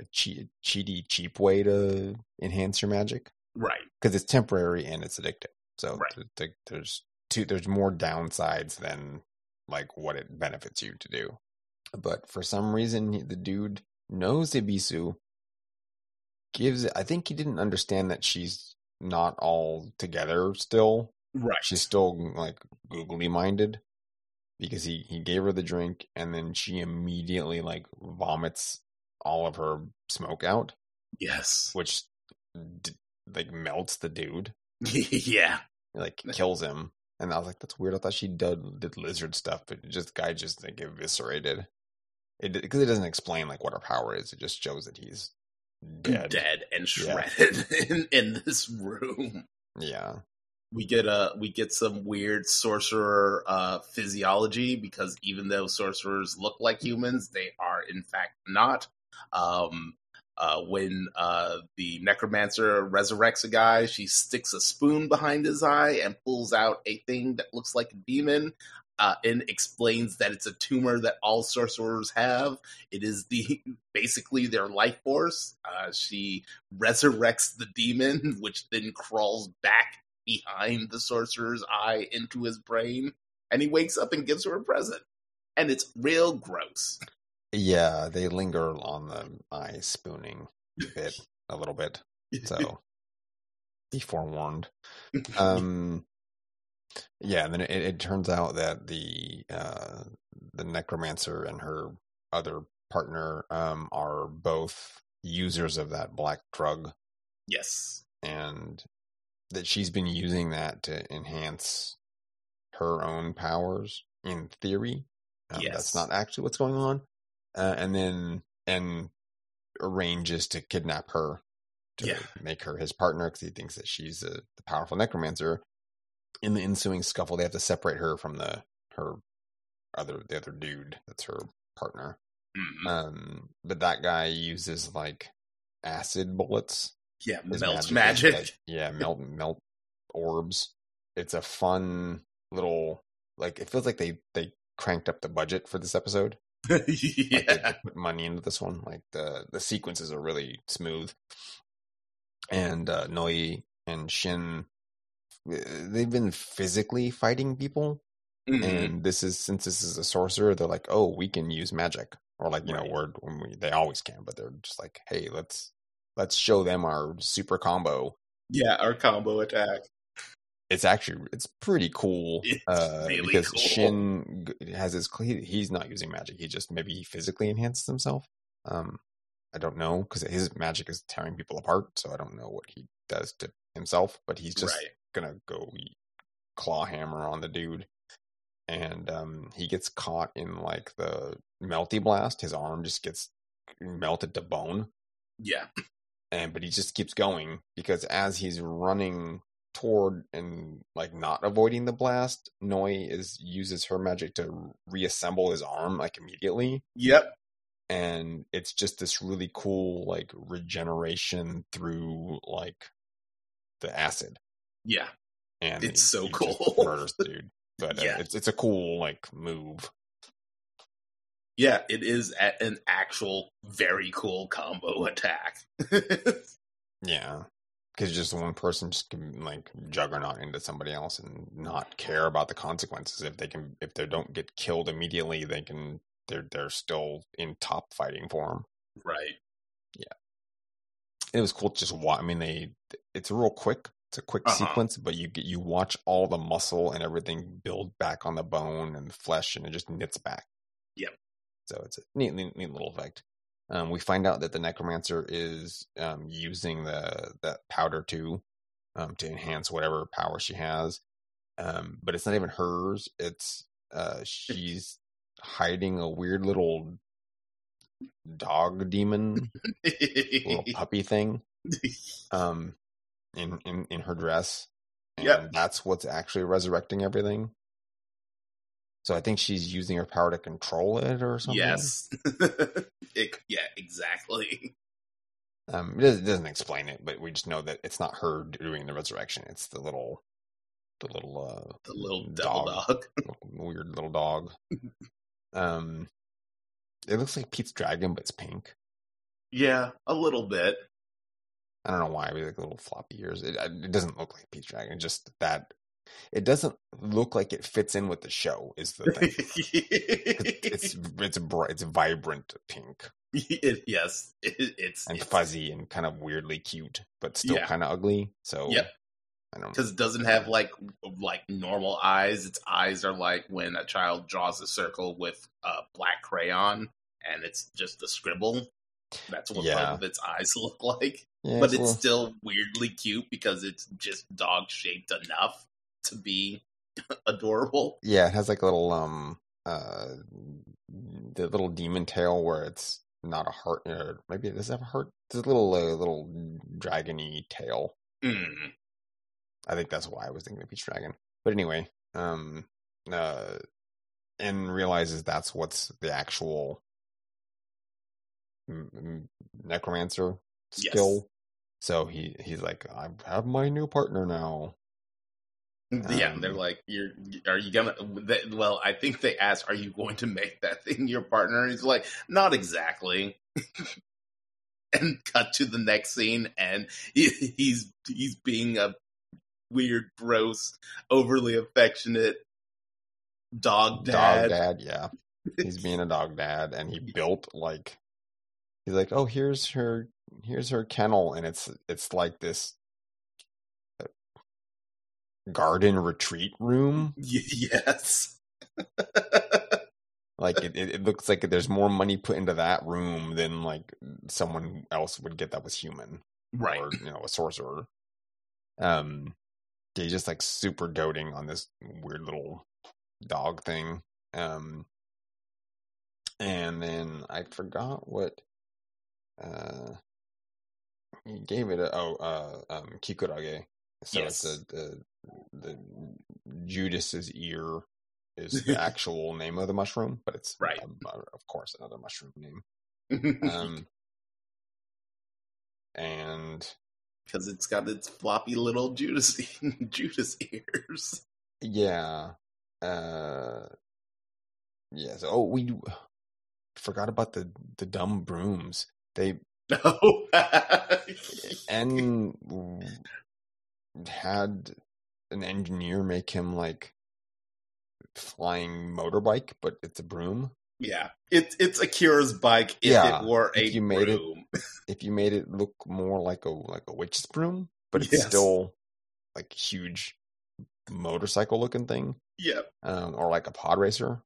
a cheat, cheaty, cheap way to enhance your magic right. because it's temporary and it's addictive. So Right. th- th- there's two, there's more downsides than like what it benefits you to do. But for some reason, the dude knows Ebisu. Gives, I think he didn't understand that she's not all together still. Right. She's still like googly minded because he he gave her the drink and then she immediately like vomits all of her smoke out, yes. which d- like melts the dude <laughs> yeah. like <laughs> kills him. And I was like, that's weird. I thought she did, did lizard stuff, but just guy just like eviscerated. It because it doesn't explain like what her power is. It just shows that he's dead. Dead and Yeah. shredded <laughs> in, in this room. Yeah, we get a we get some weird sorcerer uh physiology because even though sorcerers look like humans they are in fact not um uh when uh the necromancer resurrects a guy she sticks a spoon behind his eye and pulls out a thing that looks like a demon uh, and explains that it's a tumor that all sorcerers have. It is the <laughs> basically their life force. Uh, she resurrects the demon, <laughs> which then crawls back behind the sorcerer's eye into his brain, and he wakes up and gives her a present, and it's real gross. Yeah, they linger on the eye spooning bit <laughs> a little bit, <laughs> so be forewarned. <laughs> Um, yeah, and then it, it turns out that the uh, the necromancer and her other partner um, are both users of that black drug. Yes, and that she's been using that to enhance her own powers in theory. Um, yes. That's not actually what's going on. Uh, and then and arranges to kidnap her to Yeah. make her his partner because he thinks that she's a, the powerful necromancer. In the ensuing scuffle, they have to separate her from the her other the other dude that's her partner. Mhm. Um, but that guy uses like acid bullets yeah, his melt is, magic. like, <laughs> yeah, melt melt orbs. It's a fun little like it feels like they they cranked up the budget for this episode. <laughs> Yeah, put money into this one. Like the the sequences are really smooth. And uh Noi and Shin uh, they've been physically fighting people Mhm. and this is since this is a sorcerer they're like oh we can use magic or like you Right. know word when we they always can but they're just like hey let's let's show them our super combo yeah. Our combo attack. It's actually it's pretty cool It's uh really because cool. shin has his he, he's not using magic he just maybe he physically enhances himself um i don't know because his magic is tearing people apart so i don't know what he does to himself but he's just right. gonna go claw hammer on the dude and um he gets caught in like the melty blast his arm just gets melted to bone Yeah. and but he just keeps going because as he's running toward and like not avoiding the blast noi is uses her magic to reassemble his arm like immediately Yep. and it's just this really cool like regeneration through like the acid Yeah. and It's so just cool. <laughs> murders dude but uh, Yeah. it's it's a cool like move Yeah. It is a- an actual very cool combo attack. <laughs> yeah because just one person just can like juggernaut into somebody else and not care about the consequences if they can if they don't get killed immediately they can they're they're still in top fighting form right. Yeah. It was cool just watch. I mean, they it's real quick. It's a quick Uh-huh. sequence, but you get you watch all the muscle and everything build back on the bone and the flesh, and it just knits back. Yep. So it's a neat, neat, neat little effect. Um, we find out that the necromancer is um, using the that powder too um, to enhance whatever power she has, um, but it's not even hers. It's uh, she's hiding a weird little dog demon little <laughs> puppy thing <laughs> um in in in her dress and Yep. that's what's actually resurrecting everything so i think she's using her power to control it or something yes. <laughs> it, yeah. Exactly. um it doesn't, explain it but we just know that it's not her doing the resurrection it's the little the little uh The little devil dog. <laughs> little weird little dog um it looks like pete's dragon but it's pink Yeah. A little bit. I don't know why we like little floppy ears. It, it doesn't look like Pete's Dragon. Just that it doesn't look like it fits in with the show. Is the thing. it's <laughs> it's bright, it's vibrant pink It- yes. It, it's and it's- fuzzy and kind of weirdly cute, but still Yeah. kind of ugly. So yeah I don't. because it doesn't have like like normal eyes. Its eyes are like when a child draws a circle with a black crayon, and it's just a scribble. That's what Yeah. both of its eyes <laughs> look like. Yeah, but it's it's little- still weirdly cute because it's just dog shaped enough to be <laughs> adorable. yeah, it has like a little um uh the little demon tail where it's not a heart. Or maybe it does have a heart. It's a little uh, little dragony tail. Mm. I think that's why I was thinking of Pete's Dragon. But anyway, um, uh, and realizes that's what's the actual necromancer Yes. skill. So he he's like, I have my new partner now. <laughs> yeah, Um, they're like, "You're are you gonna?" they- Well, I think they asked, "Are you going to make that thing your partner?" And he's like, "Not exactly." <laughs> and cut to the next scene, and he, he's he's being a weird, gross, overly affectionate dog dad. Dog dad, yeah. <laughs> He's being a dog dad, and he built like he's like, oh, here's her, here's her kennel, and it's it's like this garden retreat room. <laughs> Yes. <laughs> Like it, it, it looks like there's more money put into that room than like someone else would get that was human. right. or you know a sorcerer. Um, he's just like super doting on this weird little dog thing. Um, and then I forgot what. Uh, he gave it a oh uh um kikurage. So Yes. it's a, the Judas's ear is the <laughs> actual name of the mushroom, but it's Right. um, uh, of course another mushroom name. <laughs> Um, and because it's got its floppy little Judas <laughs> Judas ears. Yeah. Uh yeah, so oh we forgot about the the dumb brooms. They No. and had an engineer make him like flying motorbike, but it's a broom. yeah, it's it's Akira's bike if Yeah, it were if a you made it- <laughs> If you made it look more like a like a witch's broom, but it's Yes. still like huge motorcycle looking thing. Yep, Um or like a pod racer.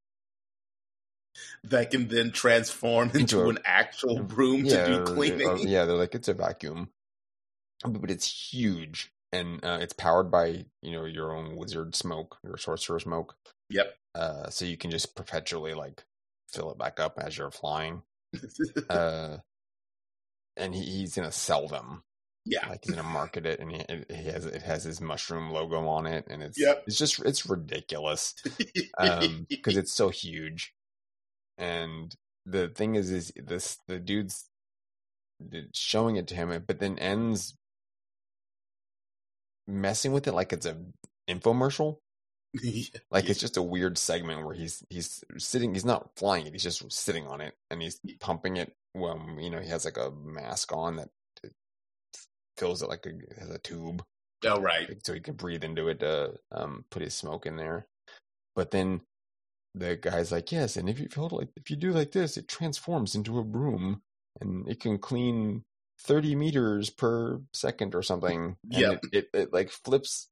that can then transform into, Into a- an actual broom yeah, to do cleaning. yeah, they're like it's a vacuum, but it's huge and uh, it's powered by you know your own wizard smoke, your sorcerer smoke. Yep. Uh, so you can just perpetually like fill it back up as you're flying. <laughs> Uh, and he, he's gonna sell them. yeah, Like he's gonna market it, and he, he has it has his mushroom logo on it, and it's Yep. it's just it's ridiculous <laughs> um because it's so huge and the thing is is this the dude's showing it to him but then ends messing with it like it's a infomercial. <laughs> Like it's just a weird segment where he's he's sitting he's not flying it he's just sitting on it and he's pumping it when you know he has like a mask on that fills it like a has a tube. Oh right, so he can breathe into it to um, put his smoke in there. But then the guy's like, "Yes, and if you hold like if you do like this, it transforms into a broom, and it can clean thirty meters per second or something." Yeah. It, it it like flips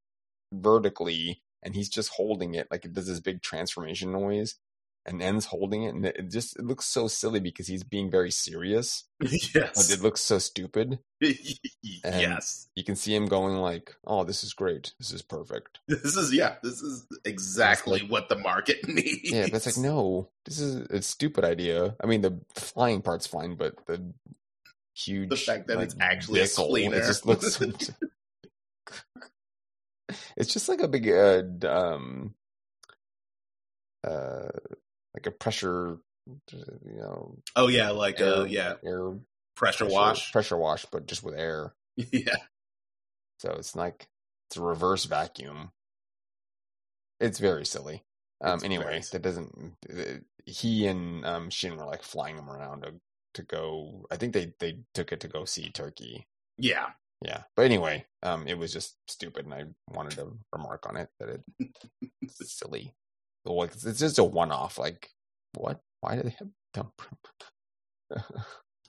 vertically, and he's just holding it like it does this big transformation noise. And ends holding it, and it just it looks so silly because he's being very serious, <laughs> but yes, it looks so stupid. <laughs> Yes. You can see him going like, "Oh, this is great. This is perfect." <laughs> This is yeah, this is exactly what the market needs. Yeah, but it's like, no, this is a stupid idea. I mean, the flying part's fine, but the huge, The fact that like, it's actually a cleaner. It just looks. <laughs> it's just like a big, uh, um, uh, like a pressure, you know, Oh yeah, like uh air, yeah, air pressure pressure wash. pressure wash, but just with air. yeah. So it's like it's a reverse vacuum. It's very silly. Um, It's anyway, very that doesn't. He and um, Shin were like flying him around to, to go. I think they they took it to go see Turkey. Yeah. Yeah, but anyway, um, it was just stupid, and I wanted to remark on it that it, it's <laughs> silly. It's, it's just a one off. Like, what? Why do they have dump?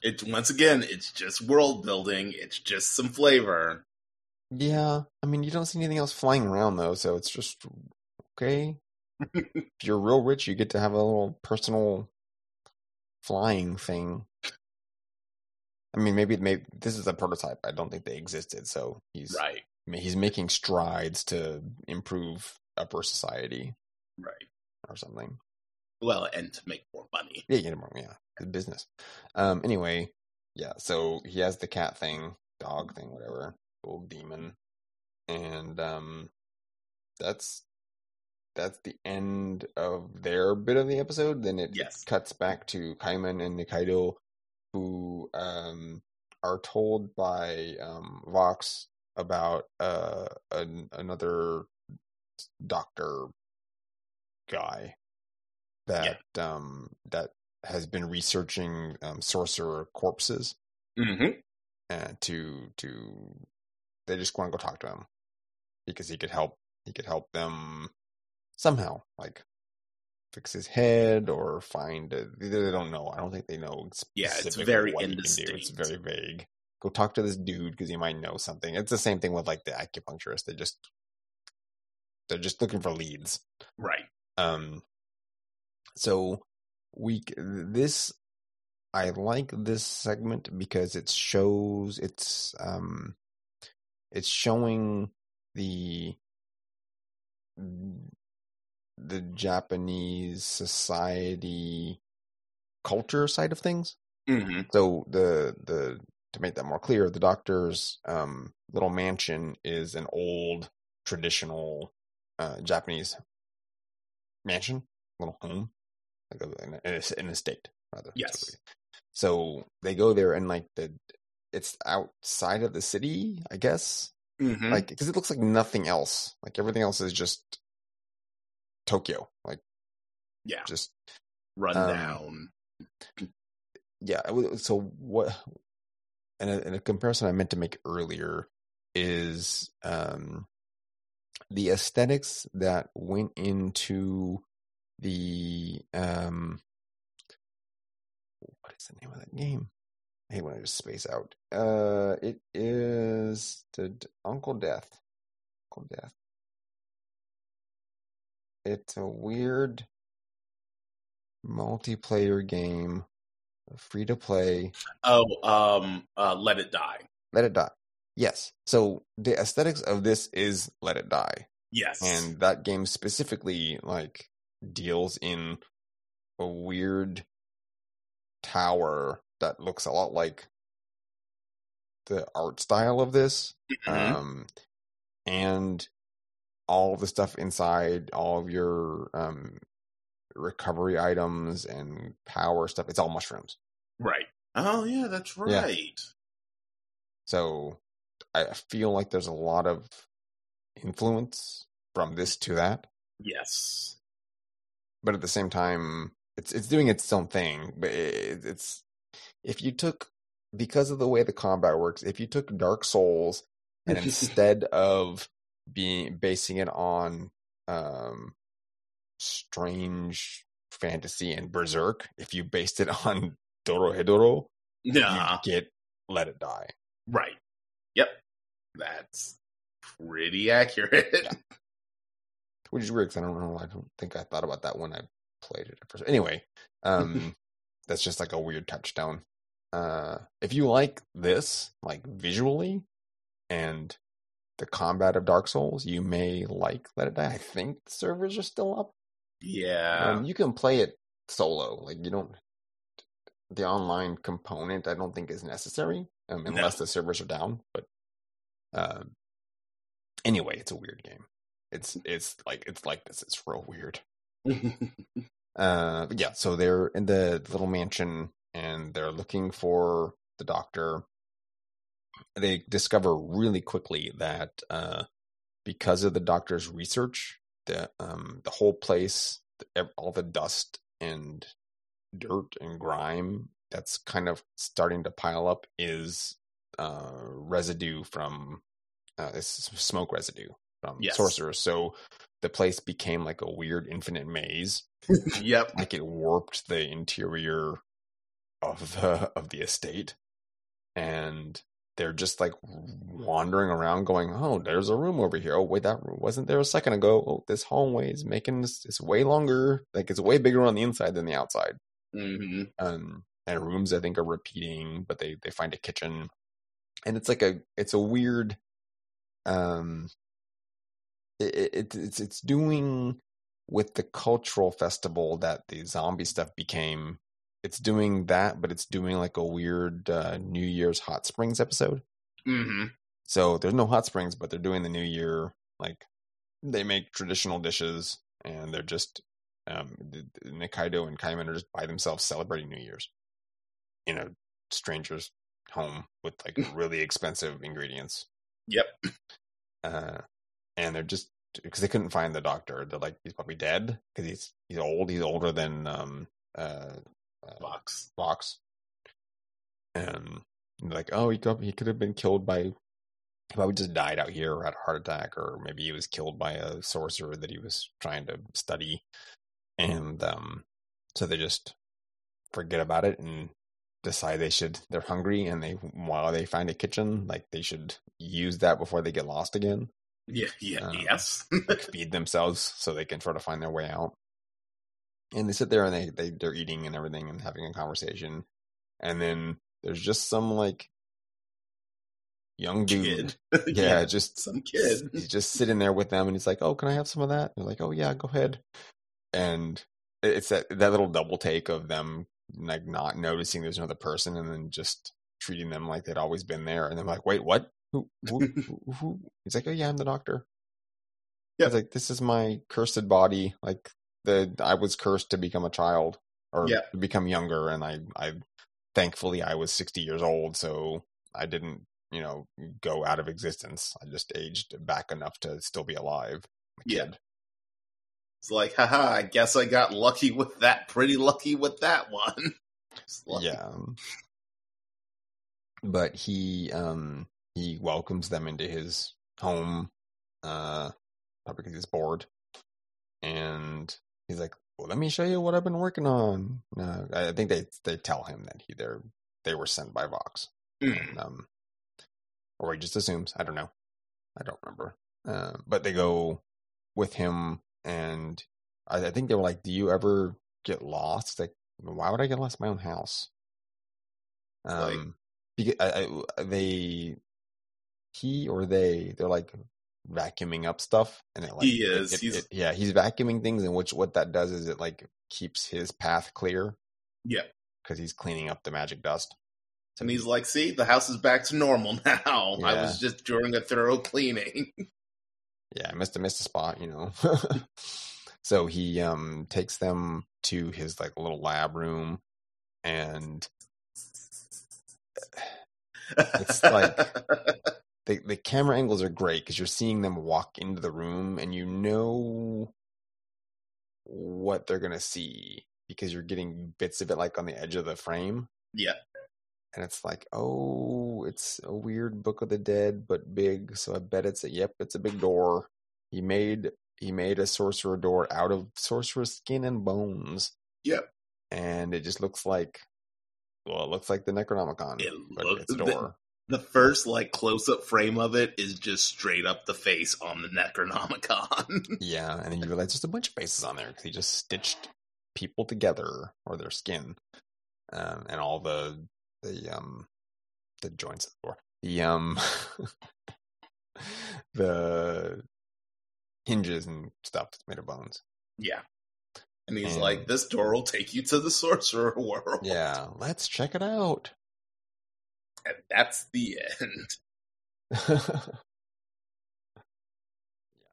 It's once again, it's just world building. It's just some flavor. yeah, I mean, you don't see anything else flying around though, so it's just okay. <laughs> if you're real rich, you get to have a little personal flying thing. I mean, maybe maybe this is a prototype. I don't think they existed, so he's Right. I mean, he's making strides to improve upper society Right. or something. Well, and to make more money. Yeah, you know, yeah, business. Um, anyway, yeah. So he has the cat thing, dog thing, whatever, old demon, and um, that's that's the end of their bit of the episode. Then it Yes. cuts back to Kaiman and Nikaido, who um are told by um Vox about uh an, another doctor guy that um that has been researching um, sorcerer corpses Mm-hmm. and to to they just want to go talk to him because he could help he could help them somehow like fix his head or find a, they don't know. I don't think they know Yeah, it's very what he can do. it's very vague. Go talk to this dude because he might know something. It's the same thing with like the acupuncturist. They just they're just looking for leads. Right. um, so we this I like this segment because it shows it's um it's showing the the Japanese society culture side of things. Mm-hmm. So the the to make that more clear, the doctor's um, little mansion is an old traditional uh, Japanese mansion, little home, like a, an, an estate rather. Yes. So they go there and like the it's outside of the city, I guess. Mm-hmm. Like because it looks like nothing else. Like everything else is just Tokyo. Like yeah. just Run um, down. yeah so what and a, and a comparison i meant to make earlier is um the aesthetics that went into the um what is the name of that game i hate when i just space out uh it is the uncle death uncle death it's a weird multiplayer game free to play Oh, um, uh, let it die. let it die yes so the aesthetics of this is let it die Yes. and that game specifically like deals in a weird tower that looks a lot like the art style of this Mhm. um and all the stuff inside all of your um recovery items and power stuff it's all mushrooms right. Oh, yeah, that's Yeah. right. So I feel like there's a lot of influence from this to that, Yes. but at the same time, it's it's doing its own thing. But it, it's if you took because of the way the combat works, if you took Dark Souls and <laughs> instead of being basing it on um strange fantasy and berserk, if you based it <laughs> on Dorohedoro, Nah. you get Let It Die. Right. Yep. That's pretty accurate. Yeah. <laughs> which is weird 'cause I don't know. I don't think I thought about that when I played it at first. Anyway, um, <laughs> that's just like a weird touchdown. Uh, if you like this, like visually, and the combat of Dark Souls, you may like Let It Die. I think the servers are still up. yeah. Um, you can play it solo. Like you don't. The online component, I don't think is necessary um, No. unless the servers are down. But um, anyway, it's a weird game. It's it's like it's like this. It's real weird. <laughs> Uh, yeah, so they're in the little mansion and they're looking for the doctor. They discover really quickly that uh, because of the doctor's research, the um, the whole place, ev- all the dust and dirt and grime that's kind of starting to pile up is uh, residue from uh, this smoke residue from Yes. sorcerers. So the place became like a weird infinite maze <laughs> yep. like it warped the interior of the of the estate and they're just like wandering around going oh there's a room over here. Oh wait that room wasn't there a second ago. Oh this hallway is making this it's way longer like it's way bigger on the inside than the outside. Hmm um and rooms i think are repeating but they they find a kitchen. And it's like a it's a weird um it, it it's it's doing with the cultural festival that the zombie stuff became it's doing that but it's doing like a weird uh, new year's hot springs episode hmm so there's no hot springs but they're doing the new year like they make traditional dishes and they're just um nikaido and kaiman are just by themselves celebrating new year's in a stranger's home with like <laughs> really expensive ingredients Yep. uh and they're just because they couldn't find the doctor. They're like, he's probably dead because he's he's old. He's older than um uh Vox. Vox. And like, oh, he could he could have been killed by he probably just died out here or had a heart attack, or maybe he was killed by a sorcerer that he was trying to study. And um, so they just forget about it and decide they should they're hungry and they while they find a kitchen like they should use that before they get lost again Yeah, yeah, Um, yes. <laughs> like feed themselves so they can try to find their way out and they sit there and they, they they're eating and everything and having a conversation and then there's just some like young dude kid. <laughs> yeah, just some kid. he's just sitting there with them and he's like oh can i have some of that they're like oh yeah go ahead and it's that that little double take of them like not noticing there's another person and then just treating them like they'd always been there and they're like wait what who, who, <laughs> who, who? he's like oh yeah i'm the doctor Yeah. He's like this is my cursed body like the i was cursed to become a child or Yeah. to become younger and i i thankfully i was 60 years old so i didn't you know go out of existence i just aged back enough to still be alive Yeah. kid. It's like, haha, I guess I got lucky with that. Pretty lucky with that one. <laughs> Yeah but he um he welcomes them into his home uh probably because he's bored and he's like well let me show you what i've been working on. Uh, i think they they tell him that he they're they were sent by vox Mm. and, um or he just assumes i don't know. I don't remember. Uh, but they go with him and I, I think they were like do you ever get lost? Like why would i get lost in my own house? Like- um because I, I, they he or they they're like vacuuming up stuff and it like He is. it- He's- it- yeah he's vacuuming things and which what that does is it like keeps his path clear Yeah. because he's cleaning up the magic dust And he's like, see, the house is back to normal <laughs> now. I was just doing a thorough cleaning. <laughs> yeah, I missed a missed a spot, you know. <laughs> so he um takes them to his like little lab room and It's like- the the camera angles are great because you're seeing them walk into the room and you know what they're gonna see because you're getting bits of it like on the edge of the frame yeah. and it's like oh it's a weird book of the dead but big so i bet it's a yep it's a big door he made he made a sorcerer door out of sorcerer's skin and bones Yep. and it just looks like well it looks like the necronomicon It but looks- it's a door The first like close up frame of it is just straight up the face on the Necronomicon. <laughs> yeah and then you realize there's a bunch of faces on there because he just stitched people together or their skin um, and all the the um the joints of the the um <laughs> the hinges and stuff that's made of bones yeah. And he's And- like, this door will take you to the sorcerer world. yeah let's check it out And that's the end. <laughs>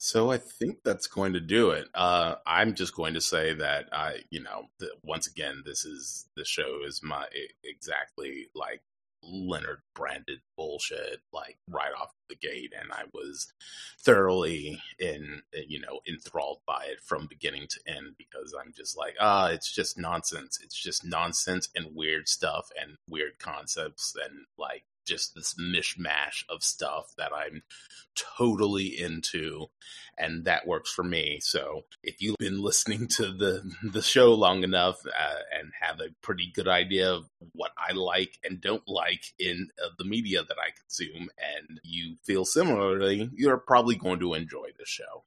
So I think that's going to do it. Uh, I'm just going to say that I, you know, once again, this is the show is my exactly like Leonard branded bullshit, like right off the gate, and I was thoroughly in, you know, enthralled by it from beginning to end because I'm just like, ah, it's just nonsense. It's just nonsense and weird stuff and weird concepts and like just this mishmash of stuff that I'm totally into and that works for me. So if you've been <laughs> listening to the the show long enough uh, and have a pretty good idea of what i like and don't like in uh, the media that i consume and you feel similarly you're probably going to enjoy the show.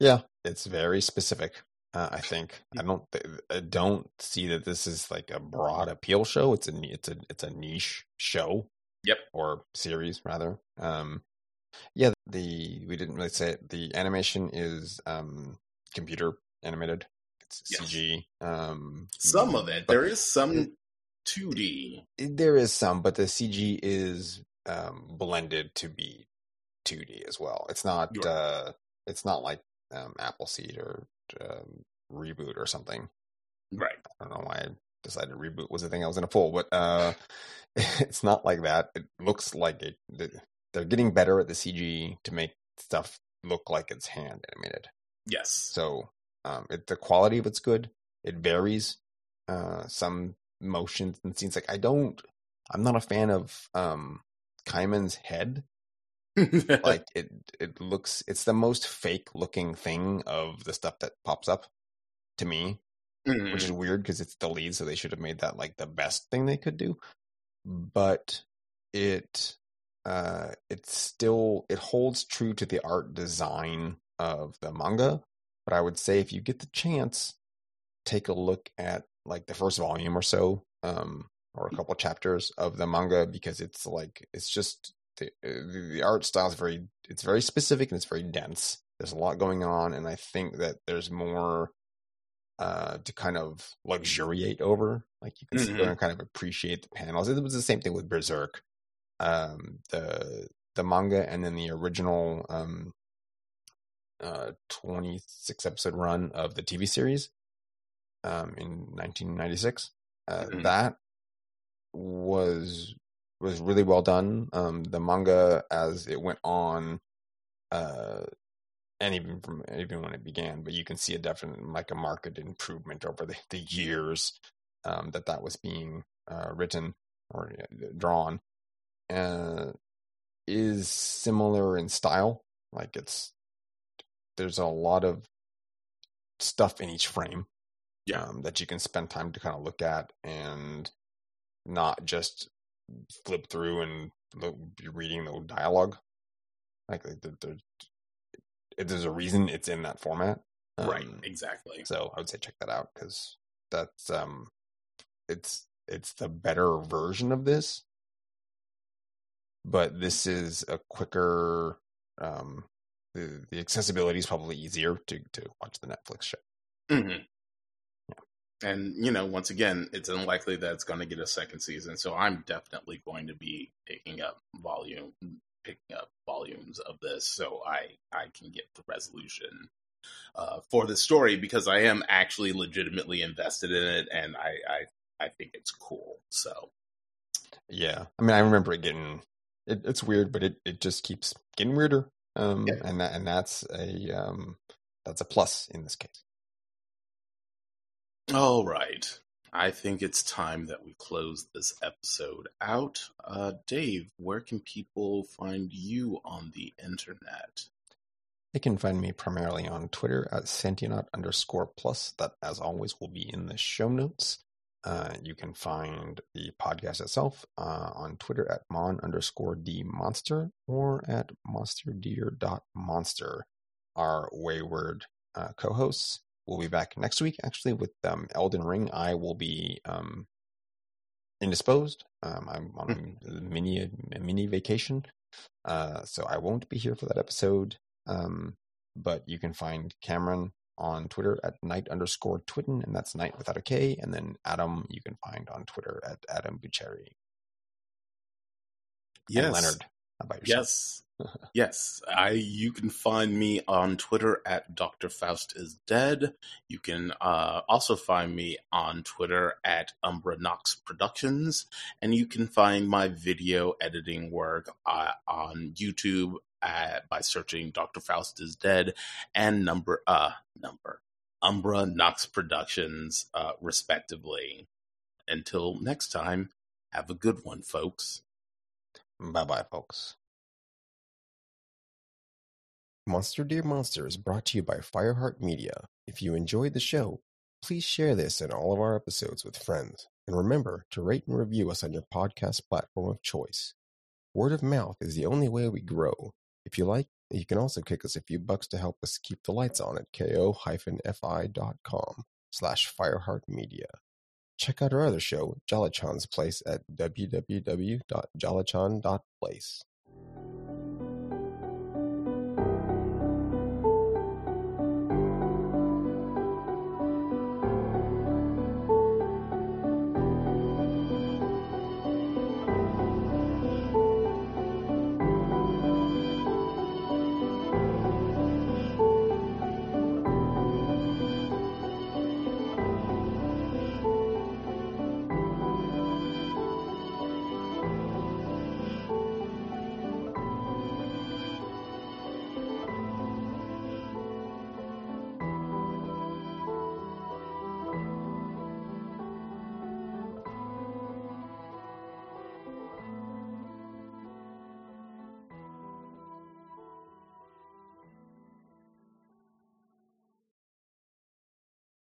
Yeah it's very specific uh, i think. <laughs> I don't i don't see that this is like a broad appeal show. It's a it's a it's a niche show Yep. or series rather. Um yeah the we didn't really say it. The animation is um computer animated. It's Yes. cg um some of it. there is some 2d there is some but the cg is um blended to be 2d as well. It's not Right. uh it's not like um appleseed or um, reboot or something. Right. I don't know why I decided to reboot was the thing I was going to pull, but uh, <laughs> it's not like that. It looks like it. They're getting better at the CG to make stuff look like it's hand animated. Yes. So um, it, the quality of it's good. It varies. Uh, some motions and scenes like I don't. I'm not a fan of um, Kaiman's head. <laughs> like it, it looks. It's the most fake looking thing of the stuff that pops up to me, Mhm. which is weird because it's the lead, so they should have made that like the best thing they could do. But it, uh, it's still it holds true to the art design of the manga. But I would say if you get the chance, take a look at like the first volume or so, um, or a couple chapters of the manga because it's like it's just the the, the art style is very it's very specific and it's very dense. There's a lot going on, and I think that there's more uh, to kind of luxuriate over. Like you can sit there Mhm. and kind of appreciate the panels. It was the same thing with Berserk, um, the the manga, and then the original um, uh, 26 episode run of the TV series um, in 1996. Uh, Mhm. That was was really well done. Um, the manga as it went on, uh, and even from even when it began, but you can see a definite like a marked improvement over the, the years um, that that was being uh, written or uh, drawn. Uh, is similar in style. Like it's there's a lot of stuff in each frame Yeah. um, that you can spend time to kind of look at and not just flip through and look, be reading the dialogue. Like there- there- there's a reason it's in that format, right. Um, Exactly. So I would say check that out because that's um, it's it's the better version of this, but this is a quicker. Um, the the accessibility is probably easier to to watch the Netflix show. Mm-hmm. Yeah. And you know, once again, it's unlikely that it's going to get a second season. So I'm definitely going to be picking up volume, picking up volumes of this, so I I can get the resolution uh, for the story because I am actually legitimately invested in it, and I I, I think it's cool. So Yeah, I mean, I remember it getting it, it's weird, but it it just keeps getting weirder. Um, Yeah. and that and that's a um that's a plus in this case. All right. I think it's time that we close this episode out. Uh, Dave, where can people find you on the internet? They can find me primarily on Twitter at Sentionaut underscore plus. That, as always, will be in the show notes. Uh, you can find the podcast itself uh, on Twitter at mon underscore d monster or at monsterdeer.monster. Our wayward uh, co-hosts will be back next week. Actually, with um, Elden Ring, I will be um, indisposed. Um, I'm on a mini a mini vacation, uh, so I won't be here for that episode. Um, but you can find Cameron on Twitter at night underscore twitten, and that's night without a K. And then Adam, you can find on Twitter at Adam Bucheri. And Leonard, how about yourself? Yes. Yes. I you can find me on Twitter at Dr. Faust is dead. You can uh, also find me on Twitter at Umbra Knox Productions. And you can find my video editing work uh, on YouTube at, by searching Dr. Faust is dead and number uh number Umbra Knox Productions, uh, respectively. Until next time, have a good one, folks. Bye bye, folks. Monster Dear Monster is brought to you by Fireheart Media. If you enjoyed the show, please share this and all of our episodes with friends. And remember to rate and review us on your podcast platform of choice. Word of mouth is the only way we grow. If you like, you can also kick us a few bucks to help us keep the lights on at ko-fi.com slash Fireheart Media. Check out our other show, Jolachan's Place at www.jolachan.place.